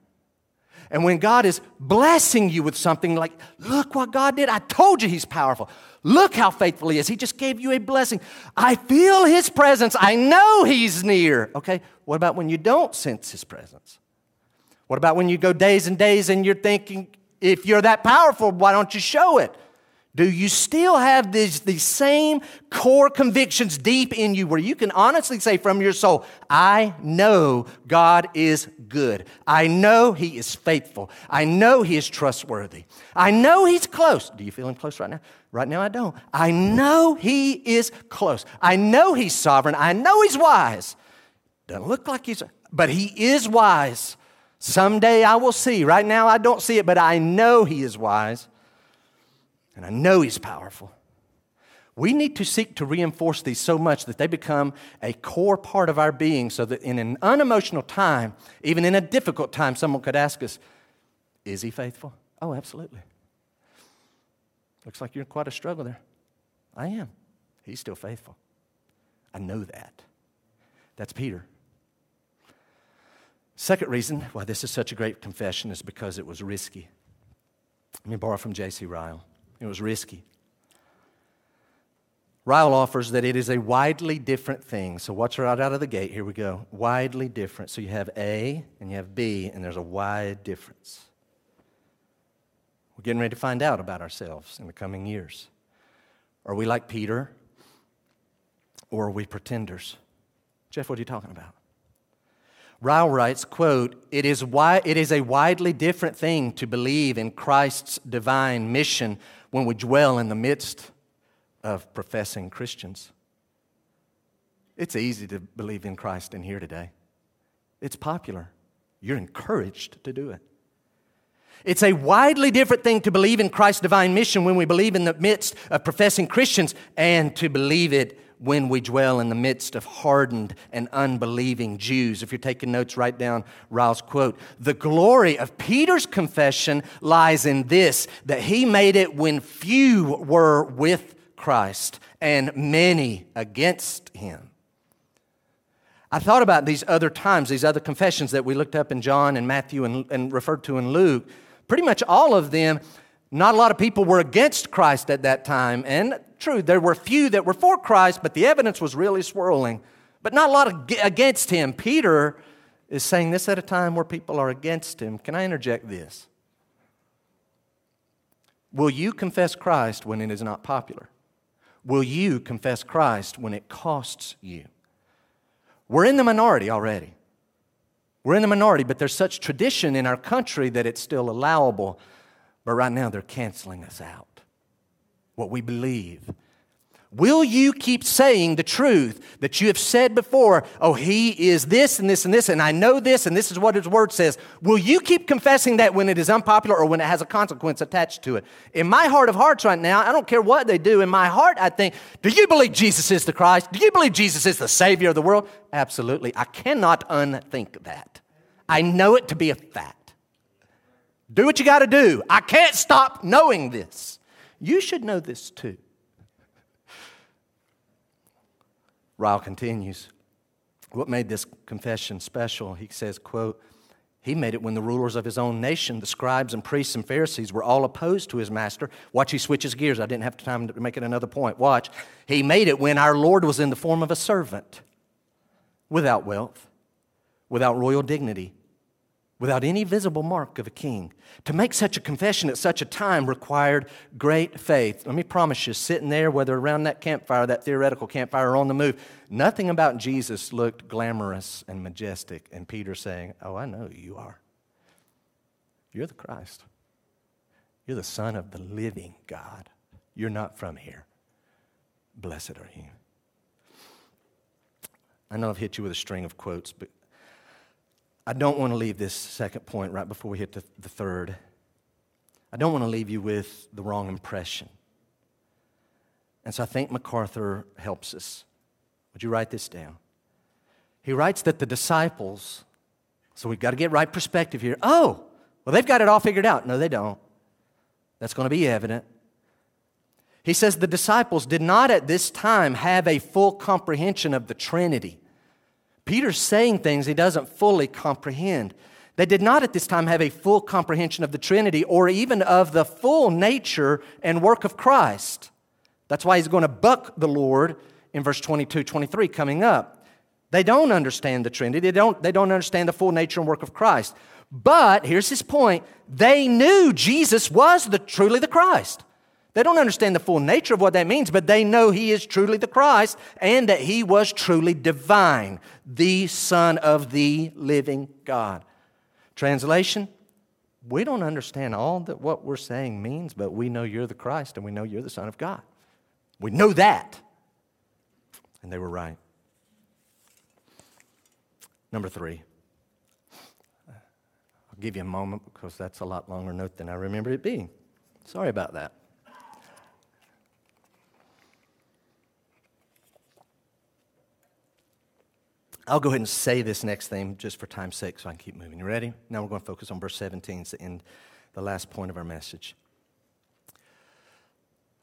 And when God is blessing you with something like, look what God did. I told you He's powerful. Look how faithful He is. He just gave you a blessing. I feel His presence. I know He's near. Okay, what about when you don't sense His presence? What about when you go days and days and you're thinking, if you're that powerful, why don't you show it? Do you still have these, these same core convictions deep in you where you can honestly say from your soul, I know God is good. I know He is faithful. I know He is trustworthy. I know He's close. Do you feel Him close right now? Right now, I don't. I know He is close. I know He's sovereign. I know He's wise. Doesn't look like He's, but He is wise. Someday I will see. Right now, I don't see it, but I know He is wise and I know He's powerful. We need to seek to reinforce these so much that they become a core part of our being so that in an unemotional time, even in a difficult time, someone could ask us, Is He faithful? Oh, absolutely. Looks like you're in quite a struggle there. I am. He's still faithful. I know that. That's Peter. Second reason why this is such a great confession is because it was risky. Let me borrow from J.C. Ryle. It was risky. Ryle offers that it is a widely different thing. So, watch right out of the gate. Here we go. Widely different. So, you have A and you have B, and there's a wide difference. We're getting ready to find out about ourselves in the coming years. Are we like Peter, or are we pretenders? Jeff, what are you talking about? Ryle writes, quote, it is, wi- it is a widely different thing to believe in Christ's divine mission when we dwell in the midst of professing Christians. It's easy to believe in Christ in here today. It's popular. You're encouraged to do it. It's a widely different thing to believe in Christ's divine mission when we believe in the midst of professing Christians and to believe it when we dwell in the midst of hardened and unbelieving Jews. If you're taking notes, write down Ryle's quote. The glory of Peter's confession lies in this that he made it when few were with Christ and many against him. I thought about these other times, these other confessions that we looked up in John and Matthew and, and referred to in Luke. Pretty much all of them, not a lot of people were against Christ at that time. And true, there were few that were for Christ, but the evidence was really swirling. But not a lot against him. Peter is saying this at a time where people are against him. Can I interject this? Will you confess Christ when it is not popular? Will you confess Christ when it costs you? We're in the minority already. We're in the minority, but there's such tradition in our country that it's still allowable. But right now, they're canceling us out. What we believe Will you keep saying the truth that you have said before? Oh, he is this and this and this, and I know this, and this is what his word says. Will you keep confessing that when it is unpopular or when it has a consequence attached to it? In my heart of hearts right now, I don't care what they do. In my heart, I think, do you believe Jesus is the Christ? Do you believe Jesus is the Savior of the world? Absolutely. I cannot unthink that. I know it to be a fact. Do what you got to do. I can't stop knowing this. You should know this too. Ryle continues. What made this confession special? He says, quote, he made it when the rulers of his own nation, the scribes and priests and Pharisees, were all opposed to his master. Watch, he switches gears. I didn't have time to make it another point. Watch. He made it when our Lord was in the form of a servant, without wealth, without royal dignity, without any visible mark of a king. To make such a confession at such a time required great faith. Let me promise you, sitting there, whether around that campfire, that theoretical campfire, or on the move, nothing about Jesus looked glamorous and majestic. And Peter saying, Oh, I know who you are. You're the Christ. You're the Son of the living God. You're not from here. Blessed are you. I know I've hit you with a string of quotes, but I don't want to leave this second point right before we hit the, the third. I don't want to leave you with the wrong impression. And so I think MacArthur helps us. Would you write this down? He writes that the disciples, so we've got to get right perspective here. Oh, well, they've got it all figured out. No, they don't. That's going to be evident. He says the disciples did not at this time have a full comprehension of the Trinity. Peter's saying things he doesn't fully comprehend. They did not at this time have a full comprehension of the Trinity or even of the full nature and work of Christ. That's why he's going to buck the Lord in verse 22, 23 coming up. They don't understand the Trinity, they don't, they don't understand the full nature and work of Christ. But here's his point they knew Jesus was the, truly the Christ. They don't understand the full nature of what that means, but they know he is truly the Christ and that he was truly divine, the Son of the living God. Translation We don't understand all that what we're saying means, but we know you're the Christ and we know you're the Son of God. We know that. And they were right. Number three. I'll give you a moment because that's a lot longer note than I remember it being. Sorry about that. I'll go ahead and say this next thing just for time's sake so I can keep moving. You ready? Now we're going to focus on verse 17. It's the end, the last point of our message.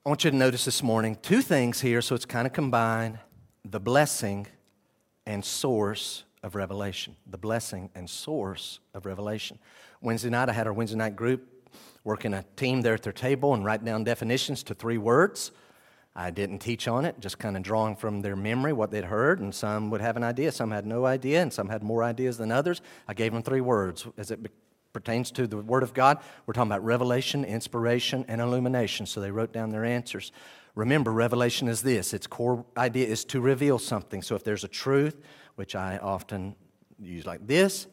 I want you to notice this morning two things here, so it's kind of combined the blessing and source of revelation. The blessing and source of revelation. Wednesday night, I had our Wednesday night group working a team there at their table and write down definitions to three words. I didn't teach on it, just kind of drawing from their memory what they'd heard, and some would have an idea, some had no idea, and some had more ideas than others. I gave them three words as it pertains to the Word of God. We're talking about revelation, inspiration, and illumination. So they wrote down their answers. Remember, revelation is this its core idea is to reveal something. So if there's a truth, which I often use like this,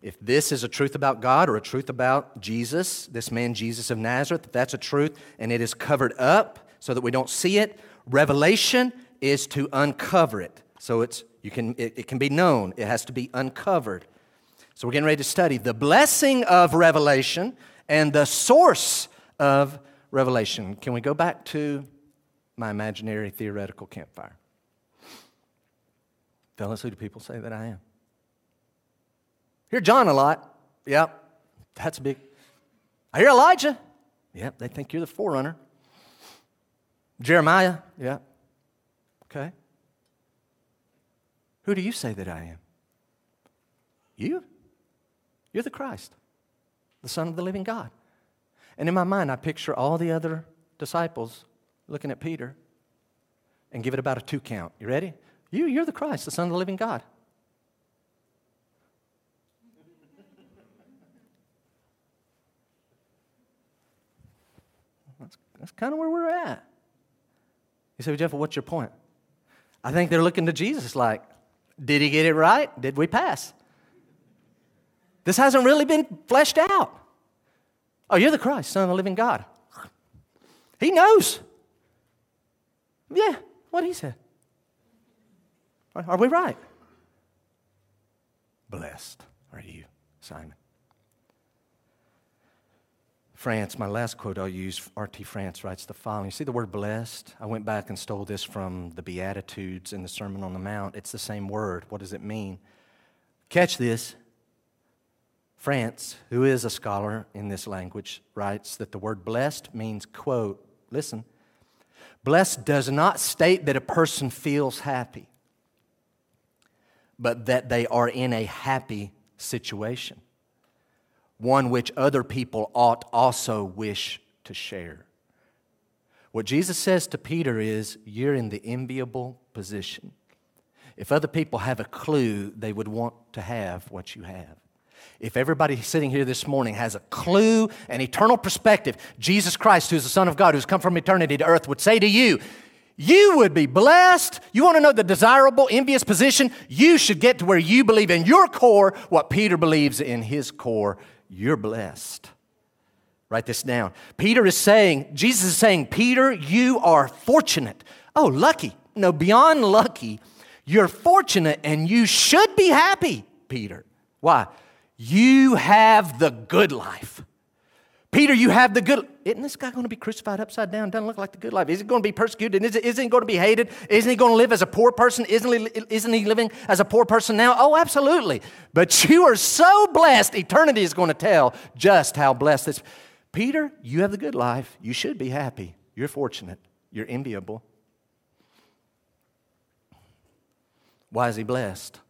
if this is a truth about God or a truth about Jesus, this man Jesus of Nazareth, if that's a truth and it is covered up, so that we don't see it. Revelation is to uncover it. So it's, you can, it, it can be known, it has to be uncovered. So we're getting ready to study the blessing of revelation and the source of revelation. Can we go back to my imaginary theoretical campfire? Fellas, who do people say that I am? Hear John a lot. Yep, that's big. I hear Elijah. Yep, they think you're the forerunner. Jeremiah. yeah. Okay. Who do you say that I am? You? You're the Christ, the Son of the living God. And in my mind, I picture all the other disciples looking at Peter and give it about a two count. You ready? You, you're the Christ, the Son of the living God. That's, that's kind of where we're at. You say, well, Jeff, what's your point? I think they're looking to Jesus like, did he get it right? Did we pass? This hasn't really been fleshed out. Oh, you're the Christ, Son of the living God. He knows. Yeah, what he said. Are we right? Blessed are you, Simon. France, my last quote I'll use, R.T. France writes the following. See the word blessed? I went back and stole this from the Beatitudes in the Sermon on the Mount. It's the same word. What does it mean? Catch this. France, who is a scholar in this language, writes that the word blessed means, quote, listen, blessed does not state that a person feels happy, but that they are in a happy situation one which other people ought also wish to share. What Jesus says to Peter is, You're in the enviable position. If other people have a clue, they would want to have what you have. If everybody sitting here this morning has a clue, an eternal perspective, Jesus Christ, who's the Son of God, who's come from eternity to earth, would say to you, you would be blessed. You want to know the desirable, envious position? You should get to where you believe in your core what Peter believes in his core you're blessed. Write this down. Peter is saying, Jesus is saying, Peter, you are fortunate. Oh, lucky. No, beyond lucky. You're fortunate and you should be happy, Peter. Why? You have the good life. Peter, you have the good. Isn't this guy going to be crucified upside down? Doesn't look like the good life. Is he going to be persecuted? Is isn't he going to be hated? Isn't he going to live as a poor person? Isn't he, isn't he living as a poor person now? Oh, absolutely. But you are so blessed. Eternity is going to tell just how blessed this. Peter, you have the good life. You should be happy. You're fortunate. You're enviable. Why is he blessed?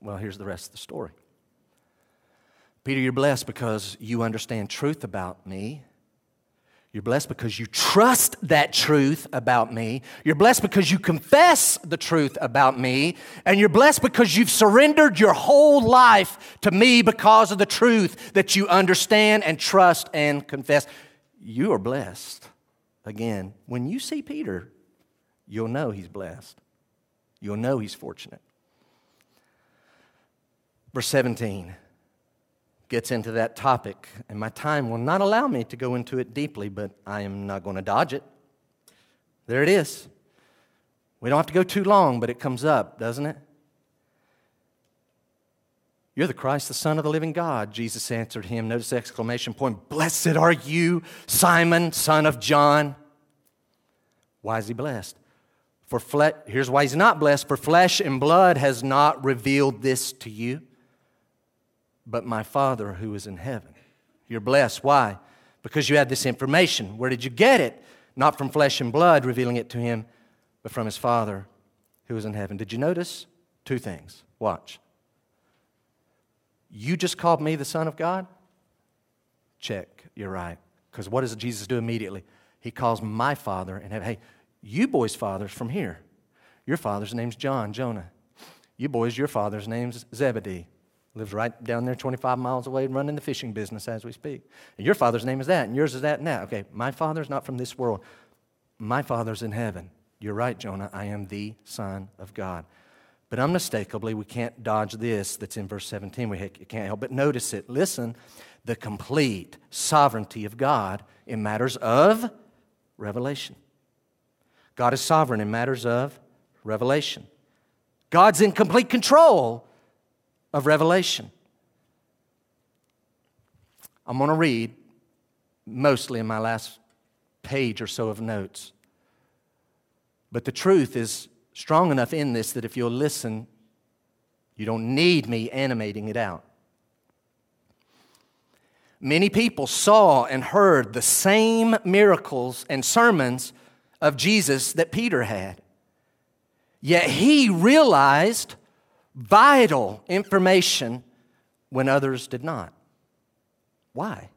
Well, here's the rest of the story. Peter, you're blessed because you understand truth about me. You're blessed because you trust that truth about me. You're blessed because you confess the truth about me. And you're blessed because you've surrendered your whole life to me because of the truth that you understand and trust and confess. You are blessed. Again, when you see Peter, you'll know he's blessed. You'll know he's fortunate. Verse 17 gets into that topic, and my time will not allow me to go into it deeply, but I am not going to dodge it. There it is. We don't have to go too long, but it comes up, doesn't it? You're the Christ, the Son of the living God. Jesus answered him. Notice the exclamation point Blessed are you, Simon, son of John. Why is he blessed? For fle- here's why he's not blessed. For flesh and blood has not revealed this to you, but my Father who is in heaven. You're blessed. Why? Because you had this information. Where did you get it? Not from flesh and blood revealing it to him, but from his Father who is in heaven. Did you notice? Two things. Watch. You just called me the Son of God? Check. You're right. Because what does Jesus do immediately? He calls my father and hey, you boys' fathers from here. Your father's name's John, Jonah. You boys, your father's name's Zebedee. Lives right down there 25 miles away running the fishing business as we speak. And your father's name is that, and yours is that and that. Okay, my father's not from this world. My father's in heaven. You're right, Jonah. I am the Son of God. But unmistakably, we can't dodge this that's in verse 17. We can't help but notice it. Listen, the complete sovereignty of God in matters of revelation. God is sovereign in matters of revelation. God's in complete control of Revelation. I'm going to read mostly in my last page or so of notes. But the truth is strong enough in this that if you'll listen, You don't need me animating it out. Many people saw and heard the same miracles and sermons of Jesus that Peter had. Yet he realized vital information when others did not. Why?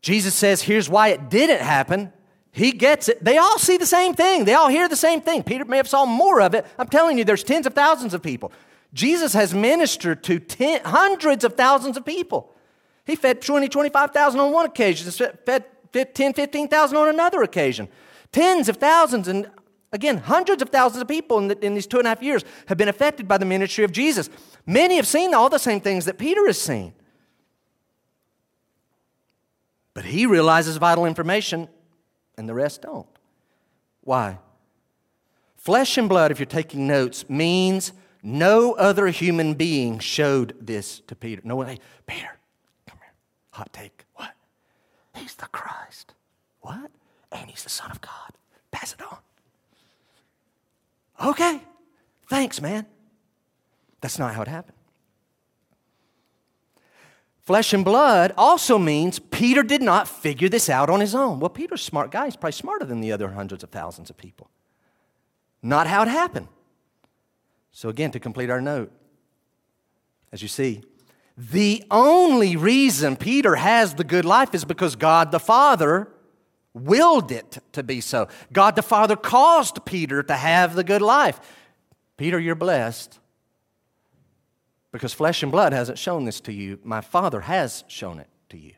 Jesus says, here's why it didn't happen. He gets it. They all see the same thing. They all hear the same thing. Peter may have saw more of it. I'm telling you, there's tens of thousands of people. Jesus has ministered to ten, hundreds of thousands of people. He fed 20, 25,000 on one occasion, fed 10, 15,000 on another occasion. Tens of thousands, and again, hundreds of thousands of people in, the, in these two and a half years have been affected by the ministry of Jesus. Many have seen all the same things that Peter has seen. But he realizes vital information, and the rest don't. Why? Flesh and blood, if you're taking notes, means no other human being showed this to Peter. No one, hey, Peter, come here. Hot take. What? He's the Christ. What? And he's the Son of God. Pass it on. Okay. Thanks, man. That's not how it happened. Flesh and blood also means Peter did not figure this out on his own. Well, Peter's smart guy. He's probably smarter than the other hundreds of thousands of people. Not how it happened. So, again, to complete our note, as you see, the only reason Peter has the good life is because God the Father willed it to be so. God the Father caused Peter to have the good life. Peter, you're blessed because flesh and blood hasn't shown this to you. My Father has shown it to you.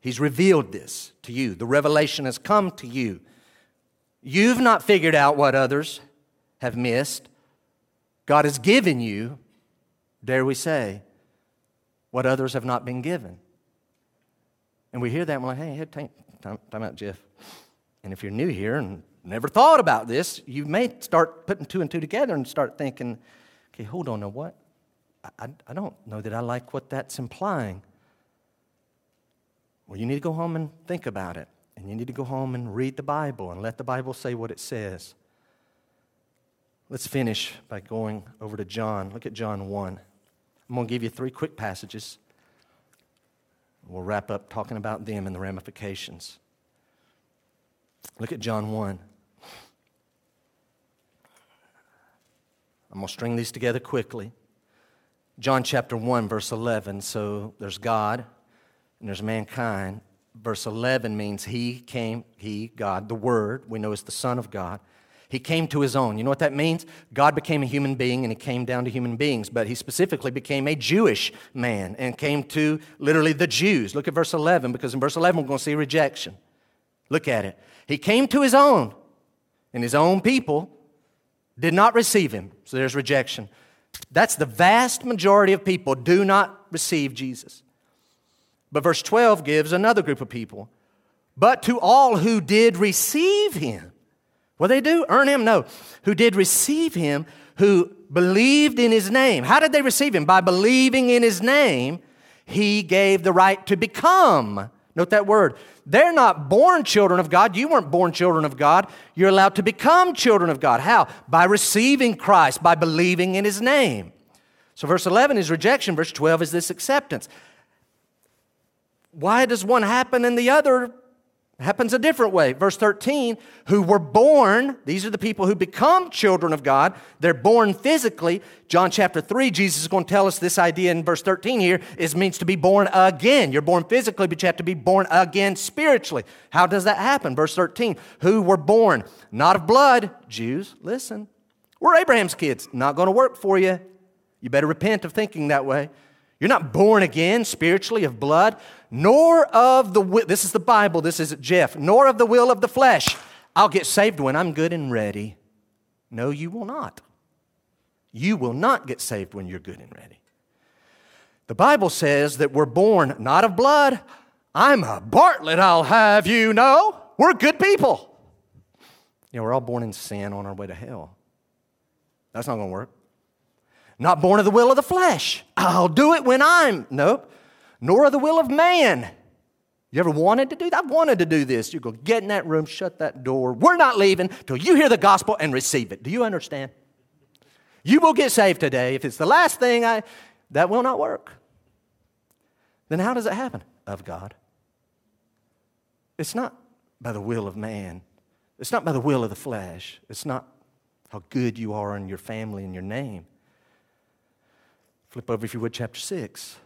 He's revealed this to you. The revelation has come to you. You've not figured out what others have missed. God has given you, dare we say, what others have not been given. And we hear that and we're like, hey, time, time, time out, Jeff. And if you're new here and never thought about this, you may start putting two and two together and start thinking, okay, hold on, now what? I, I don't know that I like what that's implying. Well, you need to go home and think about it. And you need to go home and read the Bible and let the Bible say what it says. Let's finish by going over to John. Look at John 1. I'm going to give you three quick passages. We'll wrap up talking about them and the ramifications. Look at John 1. I'm going to string these together quickly. John chapter 1, verse 11. So there's God and there's mankind. Verse 11 means He came, He, God, the Word, we know is the Son of God. He came to His own. You know what that means? God became a human being and He came down to human beings, but He specifically became a Jewish man and came to literally the Jews. Look at verse 11, because in verse 11 we're going to see rejection. Look at it. He came to His own, and His own people did not receive Him. So there's rejection. That's the vast majority of people do not receive Jesus. But verse 12 gives another group of people. But to all who did receive him, what they do? Earn him? No. Who did receive him, who believed in his name. How did they receive him? By believing in his name, he gave the right to become. Note that word. They're not born children of God. You weren't born children of God. You're allowed to become children of God. How? By receiving Christ, by believing in his name. So, verse 11 is rejection, verse 12 is this acceptance. Why does one happen and the other happens a different way. Verse 13, who were born, these are the people who become children of God. They're born physically. John chapter 3, Jesus is going to tell us this idea in verse 13 here is means to be born again. You're born physically, but you have to be born again spiritually. How does that happen? Verse 13, who were born not of blood, Jews, listen. We're Abraham's kids. Not going to work for you. You better repent of thinking that way. You're not born again spiritually of blood, nor of the will. This is the Bible, this is Jeff. Nor of the will of the flesh. I'll get saved when I'm good and ready. No, you will not. You will not get saved when you're good and ready. The Bible says that we're born not of blood. I'm a Bartlett, I'll have you know. We're good people. You know, we're all born in sin on our way to hell. That's not going to work. Not born of the will of the flesh. I'll do it when I'm. Nope. Nor of the will of man. You ever wanted to do that? I've wanted to do this. You go get in that room, shut that door. We're not leaving till you hear the gospel and receive it. Do you understand? You will get saved today. If it's the last thing I, that will not work. Then how does it happen? Of God. It's not by the will of man. It's not by the will of the flesh. It's not how good you are in your family and your name. Flip over, if you would, chapter 6.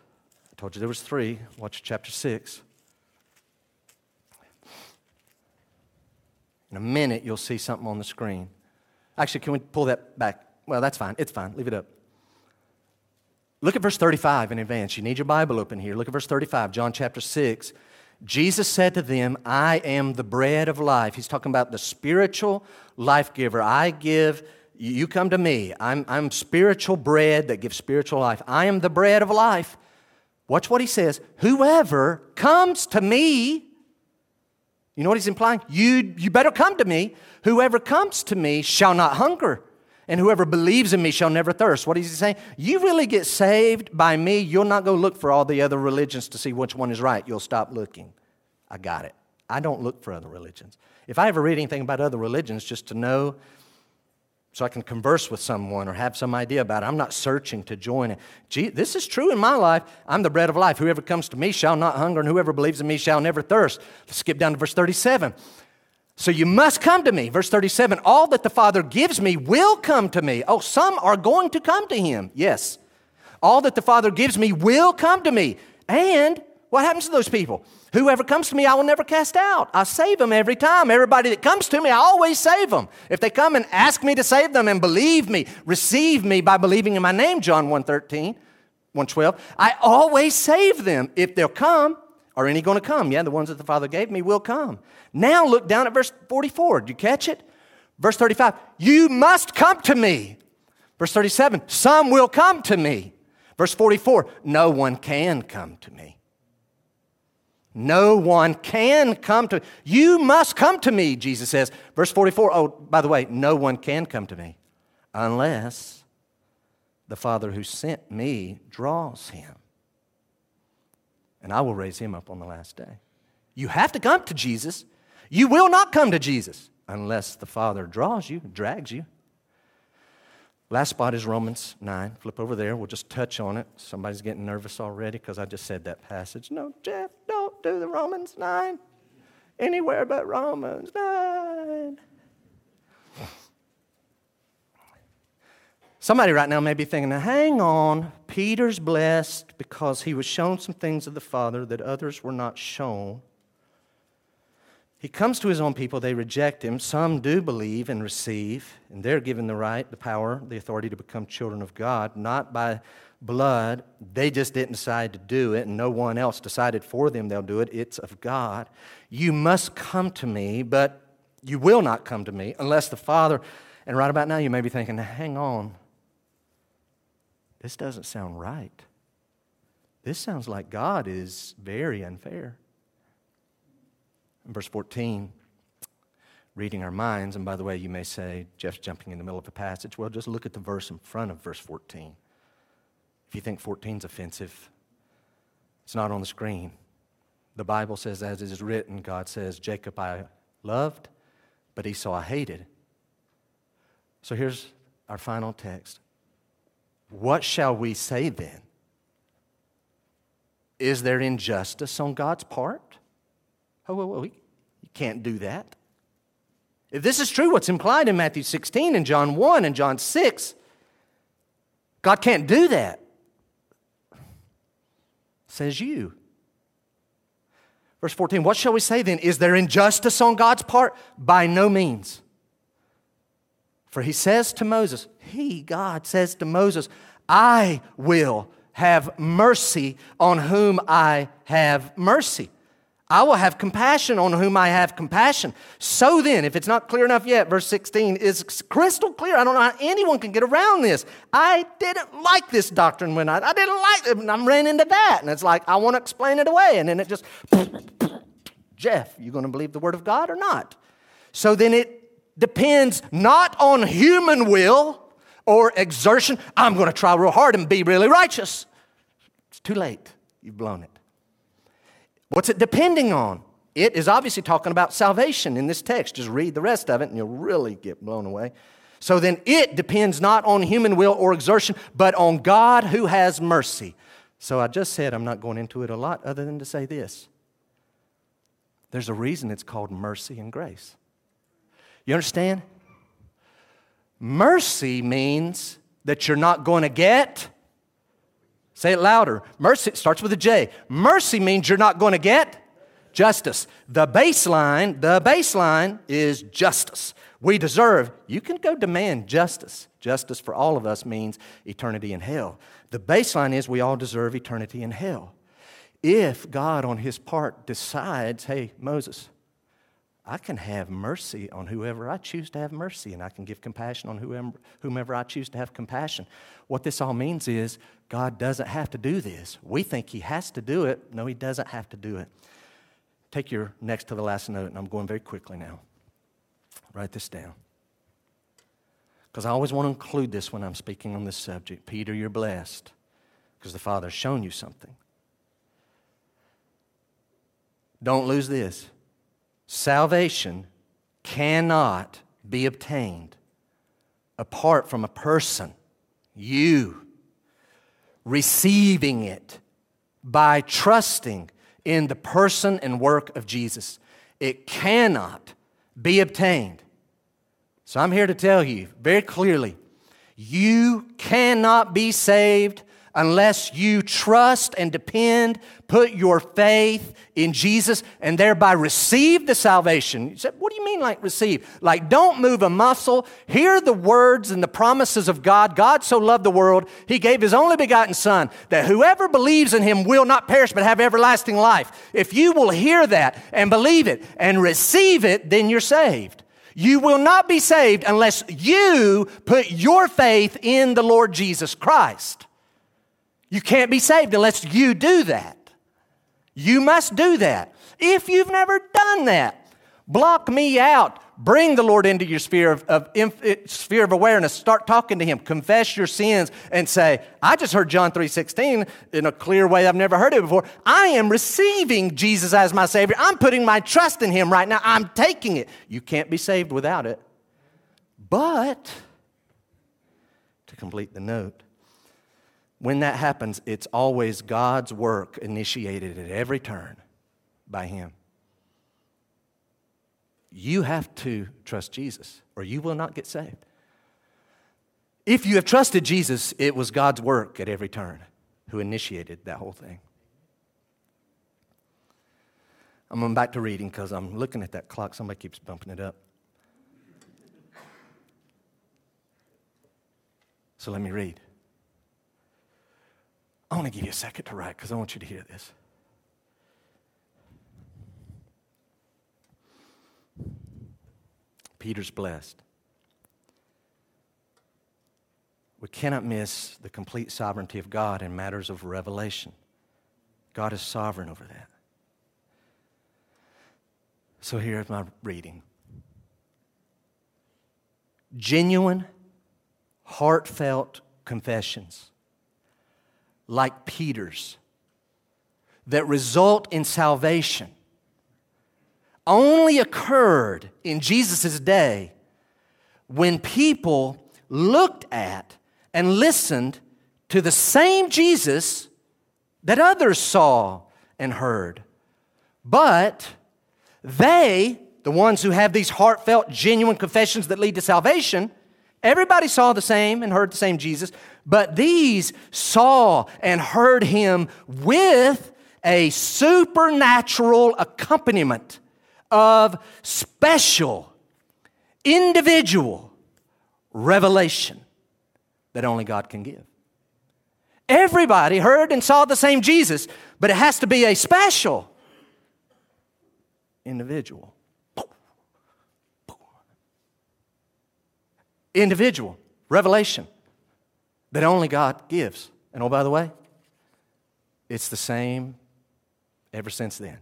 I told you there was three. Watch chapter 6. In a minute, you'll see something on the screen. Actually, can we pull that back? Well, that's fine. It's fine. Leave it up. Look at verse 35 in advance. You need your Bible open here. Look at verse 35, John chapter 6. Jesus said to them, I am the bread of life. He's talking about the spiritual life giver. I give, you come to me. I'm, I'm spiritual bread that gives spiritual life. I am the bread of life. Watch what he says. Whoever comes to me, you know what he's implying? You, you better come to me. Whoever comes to me shall not hunger, and whoever believes in me shall never thirst. What is he saying? You really get saved by me, you'll not go look for all the other religions to see which one is right. You'll stop looking. I got it. I don't look for other religions. If I ever read anything about other religions just to know so I can converse with someone or have some idea about it. I'm not searching to join it. Gee, this is true in my life. I'm the bread of life. Whoever comes to me shall not hunger, and whoever believes in me shall never thirst. Let's skip down to verse 37. So you must come to me. Verse 37 All that the Father gives me will come to me. Oh, some are going to come to him. Yes. All that the Father gives me will come to me. And what happens to those people? Whoever comes to me, I will never cast out. I save them every time. Everybody that comes to me, I always save them. If they come and ask me to save them and believe me, receive me by believing in my name, John 1.13, 1.12, I always save them. If they'll come, are any going to come? Yeah, the ones that the Father gave me will come. Now look down at verse 44. Did you catch it? Verse 35, you must come to me. Verse 37, some will come to me. Verse 44, no one can come to me. No one can come to you must come to me, Jesus says. Verse 44. Oh, by the way, no one can come to me unless the Father who sent me draws him. And I will raise him up on the last day. You have to come to Jesus. You will not come to Jesus unless the Father draws you, drags you. Last spot is Romans 9. Flip over there. We'll just touch on it. Somebody's getting nervous already because I just said that passage. No, Jeff, don't do the Romans 9. Anywhere but Romans 9. Somebody right now may be thinking, hang on, Peter's blessed because he was shown some things of the Father that others were not shown. He comes to his own people, they reject him. Some do believe and receive, and they're given the right, the power, the authority to become children of God, not by blood. They just didn't decide to do it, and no one else decided for them they'll do it. It's of God. You must come to me, but you will not come to me unless the Father. And right about now, you may be thinking, hang on. This doesn't sound right. This sounds like God is very unfair. Verse 14, reading our minds, and by the way, you may say, Jeff's jumping in the middle of a passage. Well, just look at the verse in front of verse 14. If you think 14 is offensive, it's not on the screen. The Bible says, as it is written, God says, Jacob I loved, but Esau I hated. So here's our final text. What shall we say then? Is there injustice on God's part? Oh, well, well, you can't do that. If this is true, what's implied in Matthew 16 and John 1 and John 6, God can't do that. Says you. Verse 14, what shall we say then? Is there injustice on God's part? By no means. For he says to Moses, He, God, says to Moses, I will have mercy on whom I have mercy. I will have compassion on whom I have compassion. So then, if it's not clear enough yet, verse 16 is crystal clear. I don't know how anyone can get around this. I didn't like this doctrine when I, I didn't like it, and I'm ran into that. And it's like, I want to explain it away. And then it just, Jeff, you going to believe the word of God or not? So then it depends not on human will or exertion. I'm going to try real hard and be really righteous. It's too late. You've blown it. What's it depending on? It is obviously talking about salvation in this text. Just read the rest of it and you'll really get blown away. So then it depends not on human will or exertion, but on God who has mercy. So I just said I'm not going into it a lot other than to say this. There's a reason it's called mercy and grace. You understand? Mercy means that you're not going to get. Say it louder. Mercy starts with a J. Mercy means you're not going to get justice. The baseline, the baseline is justice. We deserve, you can go demand justice. Justice for all of us means eternity in hell. The baseline is we all deserve eternity in hell. If God, on his part, decides, hey, Moses, I can have mercy on whoever I choose to have mercy, and I can give compassion on whomever, whomever I choose to have compassion. What this all means is God doesn't have to do this. We think He has to do it. No, He doesn't have to do it. Take your next to the last note, and I'm going very quickly now. Write this down. Because I always want to include this when I'm speaking on this subject. Peter, you're blessed because the Father's shown you something. Don't lose this. Salvation cannot be obtained apart from a person, you, receiving it by trusting in the person and work of Jesus. It cannot be obtained. So I'm here to tell you very clearly you cannot be saved unless you trust and depend, put your faith in Jesus, and thereby receive the salvation. You said, what do you mean, like receive? Like, don't move a muscle. Hear the words and the promises of God. God so loved the world, He gave His only begotten Son, that whoever believes in Him will not perish but have everlasting life. If you will hear that and believe it and receive it, then you're saved. You will not be saved unless you put your faith in the Lord Jesus Christ. You can't be saved unless you do that. You must do that. If you've never done that, block me out. Bring the Lord into your sphere of, of eh, sphere of awareness. Start talking to Him. Confess your sins and say, "I just heard John three sixteen in a clear way I've never heard it before. I am receiving Jesus as my Savior. I'm putting my trust in Him right now. I'm taking it. You can't be saved without it. But to complete the note, when that happens, it's always God's work initiated at every turn by Him. You have to trust Jesus, or you will not get saved. If you have trusted Jesus, it was God's work at every turn who initiated that whole thing. I'm going back to reading because I'm looking at that clock. Somebody keeps bumping it up. So let me read. Want to give you a second to write because I want you to hear this. Peter's blessed. We cannot miss the complete sovereignty of God in matters of revelation. God is sovereign over that. So here's my reading genuine, heartfelt confessions like Peter's that result in salvation only occurred in Jesus' day when people looked at and listened to the same Jesus that others saw and heard. But they, the ones who have these heartfelt, genuine confessions that lead to salvation, everybody saw the same and heard the same Jesus, but these saw and heard him with a supernatural accompaniment of special, individual revelation that only God can give. Everybody heard and saw the same Jesus, but it has to be a special individual. Individual revelation that only God gives. And oh, by the way, it's the same ever since then.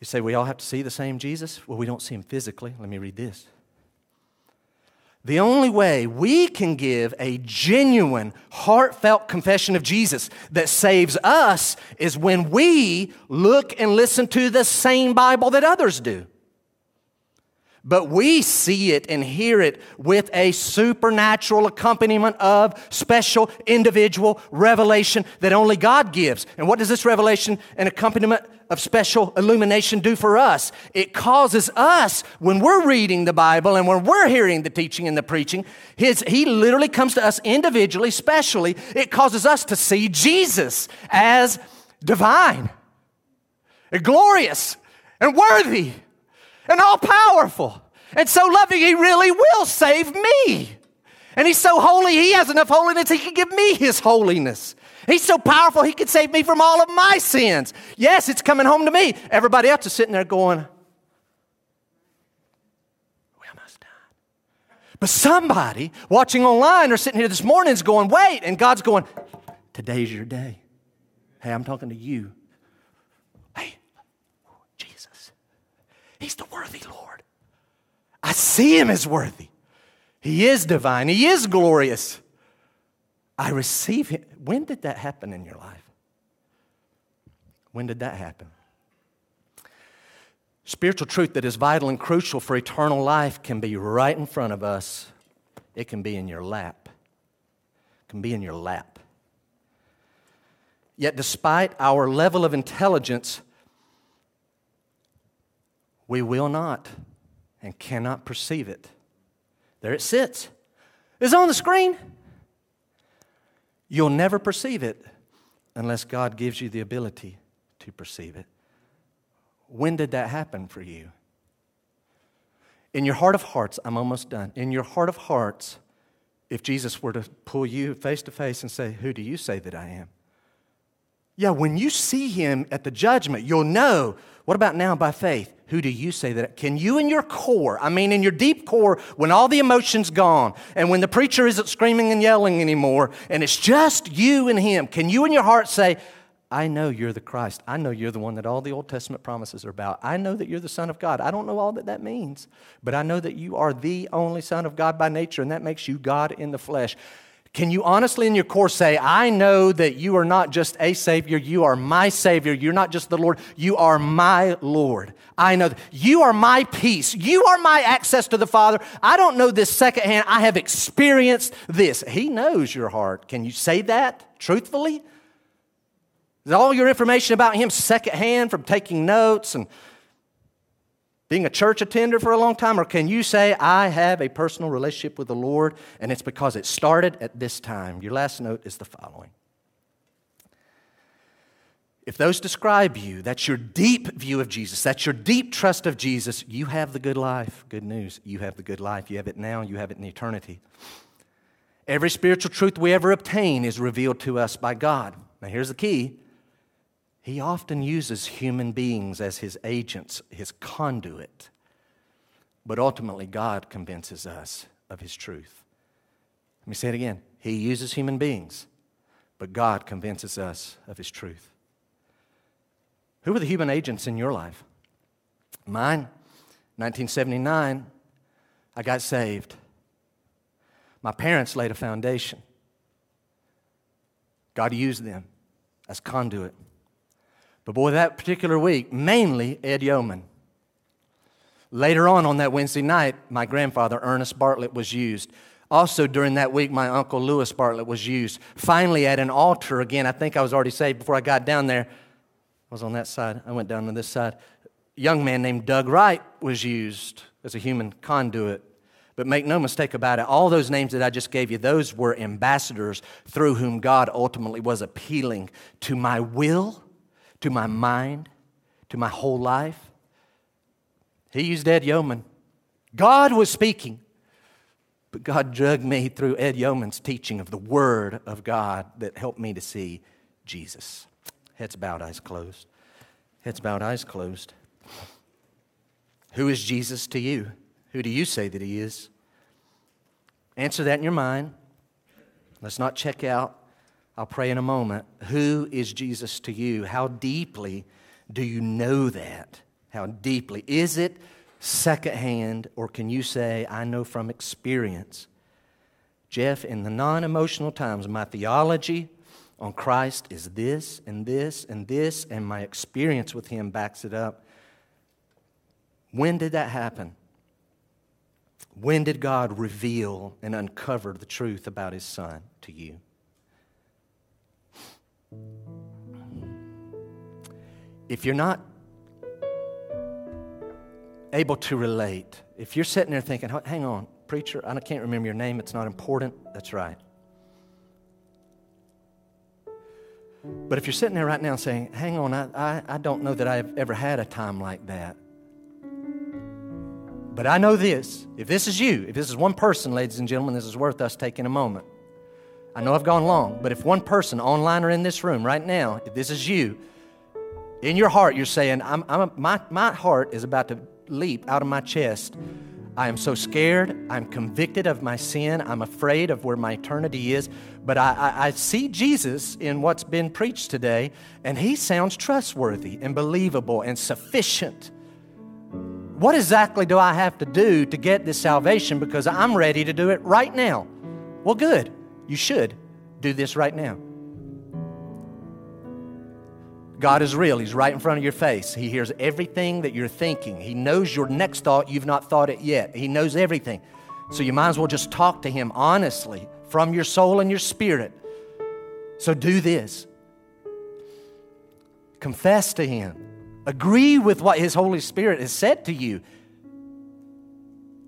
You say, we all have to see the same Jesus? Well, we don't see him physically. Let me read this. The only way we can give a genuine, heartfelt confession of Jesus that saves us is when we look and listen to the same Bible that others do. But we see it and hear it with a supernatural accompaniment of special individual revelation that only God gives. And what does this revelation and accompaniment of special illumination do for us? It causes us, when we're reading the Bible and when we're hearing the teaching and the preaching, his, he literally comes to us individually, specially. It causes us to see Jesus as divine, and glorious, and worthy and all powerful and so loving, He really will save me. And He's so holy, He has enough holiness, He can give me His holiness. He's so powerful, He can save me from all of my sins. Yes, it's coming home to me. Everybody else is sitting there going, We almost died. But somebody watching online or sitting here this morning is going, Wait. And God's going, Today's your day. Hey, I'm talking to you. He's the worthy Lord. I see him as worthy. He is divine, he is glorious. I receive him. When did that happen in your life? When did that happen? Spiritual truth that is vital and crucial for eternal life can be right in front of us. It can be in your lap. It can be in your lap. Yet, despite our level of intelligence, we will not and cannot perceive it. There it sits. It's on the screen. You'll never perceive it unless God gives you the ability to perceive it. When did that happen for you? In your heart of hearts, I'm almost done. In your heart of hearts, if Jesus were to pull you face to face and say, Who do you say that I am? Yeah, when you see him at the judgment, you'll know. What about now by faith? Who do you say that? Can you in your core, I mean in your deep core, when all the emotion's gone and when the preacher isn't screaming and yelling anymore and it's just you and him, can you in your heart say, I know you're the Christ. I know you're the one that all the Old Testament promises are about. I know that you're the Son of God. I don't know all that that means, but I know that you are the only Son of God by nature, and that makes you God in the flesh. Can you honestly in your core say, I know that you are not just a Savior, you are my Savior. You're not just the Lord, you are my Lord. I know that you are my peace. You are my access to the Father. I don't know this secondhand. I have experienced this. He knows your heart. Can you say that truthfully? Is all your information about Him secondhand from taking notes and being a church attender for a long time? Or can you say, I have a personal relationship with the Lord and it's because it started at this time? Your last note is the following. If those describe you, that's your deep view of Jesus, that's your deep trust of Jesus, you have the good life. Good news. You have the good life. You have it now, you have it in eternity. Every spiritual truth we ever obtain is revealed to us by God. Now, here's the key he often uses human beings as his agents, his conduit. But ultimately, God convinces us of his truth. Let me say it again. He uses human beings, but God convinces us of his truth. Who were the human agents in your life? Mine, 1979, I got saved. My parents laid a foundation. God used them as conduit. But boy, that particular week, mainly Ed Yeoman. Later on on that Wednesday night, my grandfather, Ernest Bartlett, was used. Also, during that week, my uncle Lewis Bartlett was used. Finally, at an altar, again, I think I was already saved before I got down there. I was on that side. I went down to this side. A young man named Doug Wright was used as a human conduit. But make no mistake about it, all those names that I just gave you, those were ambassadors through whom God ultimately was appealing to my will to my mind, to my whole life. He used Ed Yeoman. God was speaking, but God drugged me through Ed Yeoman's teaching of the Word of God that helped me to see Jesus. Heads bowed, eyes closed. Heads bowed, eyes closed. Who is Jesus to you? Who do you say that He is? Answer that in your mind. Let's not check out. I'll pray in a moment. Who is Jesus to you? How deeply do you know that? How deeply? Is it secondhand, or can you say, I know from experience? Jeff, in the non emotional times, my theology on Christ is this and this and this, and my experience with Him backs it up. When did that happen? When did God reveal and uncover the truth about His Son to you? If you're not able to relate, if you're sitting there thinking, hang on, preacher, I can't remember your name, it's not important, that's right. But if you're sitting there right now saying, hang on, I, I, I don't know that I've ever had a time like that. But I know this if this is you, if this is one person, ladies and gentlemen, this is worth us taking a moment. I know I've gone long, but if one person online or in this room right now, if this is you, in your heart, you're saying, I'm, I'm my, my heart is about to leap out of my chest. I am so scared. I'm convicted of my sin. I'm afraid of where my eternity is. But I, I, I, see Jesus in what's been preached today, and he sounds trustworthy and believable and sufficient. What exactly do I have to do to get this salvation? Because I'm ready to do it right now. Well, good. You should do this right now. God is real. He's right in front of your face. He hears everything that you're thinking. He knows your next thought. You've not thought it yet. He knows everything. So you might as well just talk to Him honestly from your soul and your spirit. So do this confess to Him, agree with what His Holy Spirit has said to you.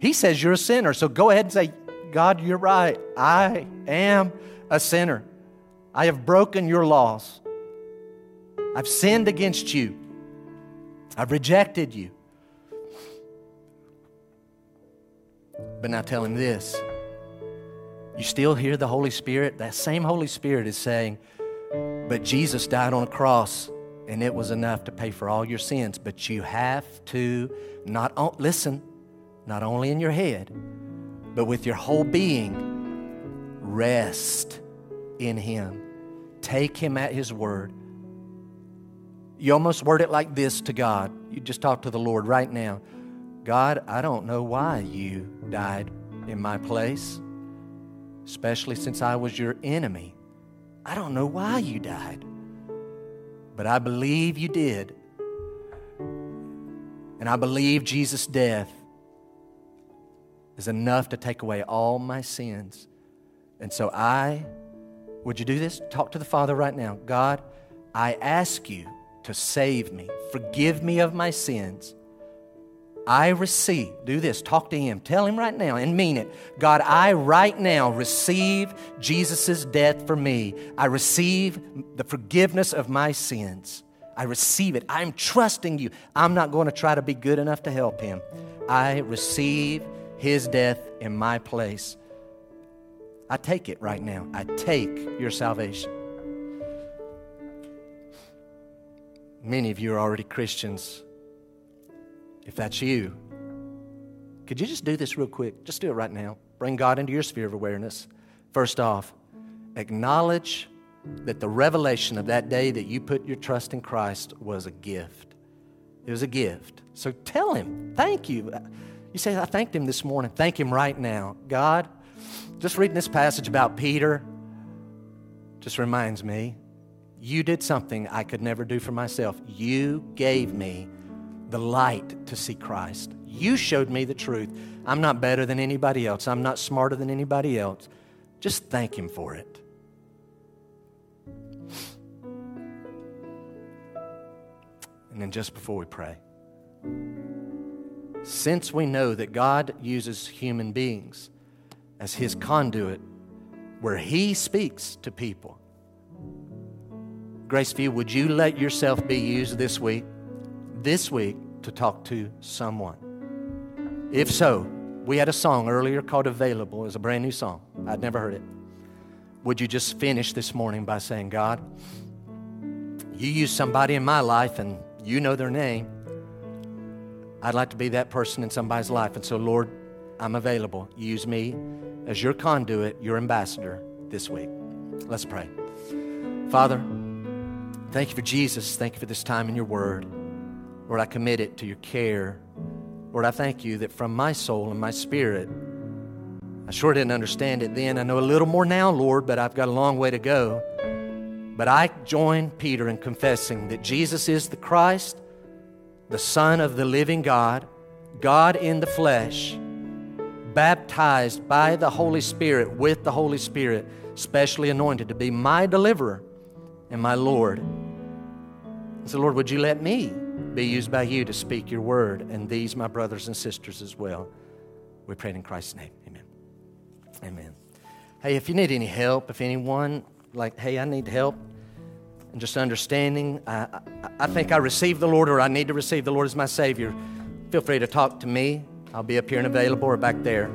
He says you're a sinner. So go ahead and say, God, you're right. I am a sinner. I have broken your laws. I've sinned against you. I've rejected you. But now tell him this. You still hear the Holy Spirit? That same Holy Spirit is saying, But Jesus died on a cross and it was enough to pay for all your sins. But you have to not listen, not only in your head, but with your whole being, rest in Him. Take Him at His word. You almost word it like this to God. You just talk to the Lord right now God, I don't know why you died in my place, especially since I was your enemy. I don't know why you died, but I believe you did. And I believe Jesus' death is enough to take away all my sins. And so I, would you do this? Talk to the Father right now. God, I ask you to save me. Forgive me of my sins. I receive, do this, talk to Him. Tell Him right now and mean it. God, I right now receive Jesus' death for me. I receive the forgiveness of my sins. I receive it. I'm trusting you. I'm not going to try to be good enough to help Him. I receive His death in my place. I take it right now. I take your salvation. Many of you are already Christians. If that's you, could you just do this real quick? Just do it right now. Bring God into your sphere of awareness. First off, acknowledge that the revelation of that day that you put your trust in Christ was a gift. It was a gift. So tell Him, thank you. You say, I thanked Him this morning. Thank Him right now. God, just reading this passage about Peter just reminds me you did something I could never do for myself. You gave me the light to see Christ. You showed me the truth. I'm not better than anybody else, I'm not smarter than anybody else. Just thank Him for it. And then just before we pray, since we know that God uses human beings as His conduit where He speaks to people, Graceview, would you let yourself be used this week, this week, to talk to someone? If so, we had a song earlier called Available. It was a brand new song. I'd never heard it. Would you just finish this morning by saying, God, you use somebody in my life and you know their name. I'd like to be that person in somebody's life. And so, Lord, I'm available. Use me as your conduit, your ambassador this week. Let's pray. Father, Thank you for Jesus. Thank you for this time in your word. Lord, I commit it to your care. Lord, I thank you that from my soul and my spirit, I sure didn't understand it then. I know a little more now, Lord, but I've got a long way to go. But I join Peter in confessing that Jesus is the Christ, the Son of the living God, God in the flesh, baptized by the Holy Spirit, with the Holy Spirit, specially anointed to be my deliverer and my Lord. So, Lord, would you let me be used by you to speak your word and these, my brothers and sisters, as well? We pray in Christ's name. Amen. Amen. Hey, if you need any help, if anyone, like, hey, I need help, and just understanding, I, I, I think I received the Lord or I need to receive the Lord as my Savior, feel free to talk to me. I'll be up here and available or back there.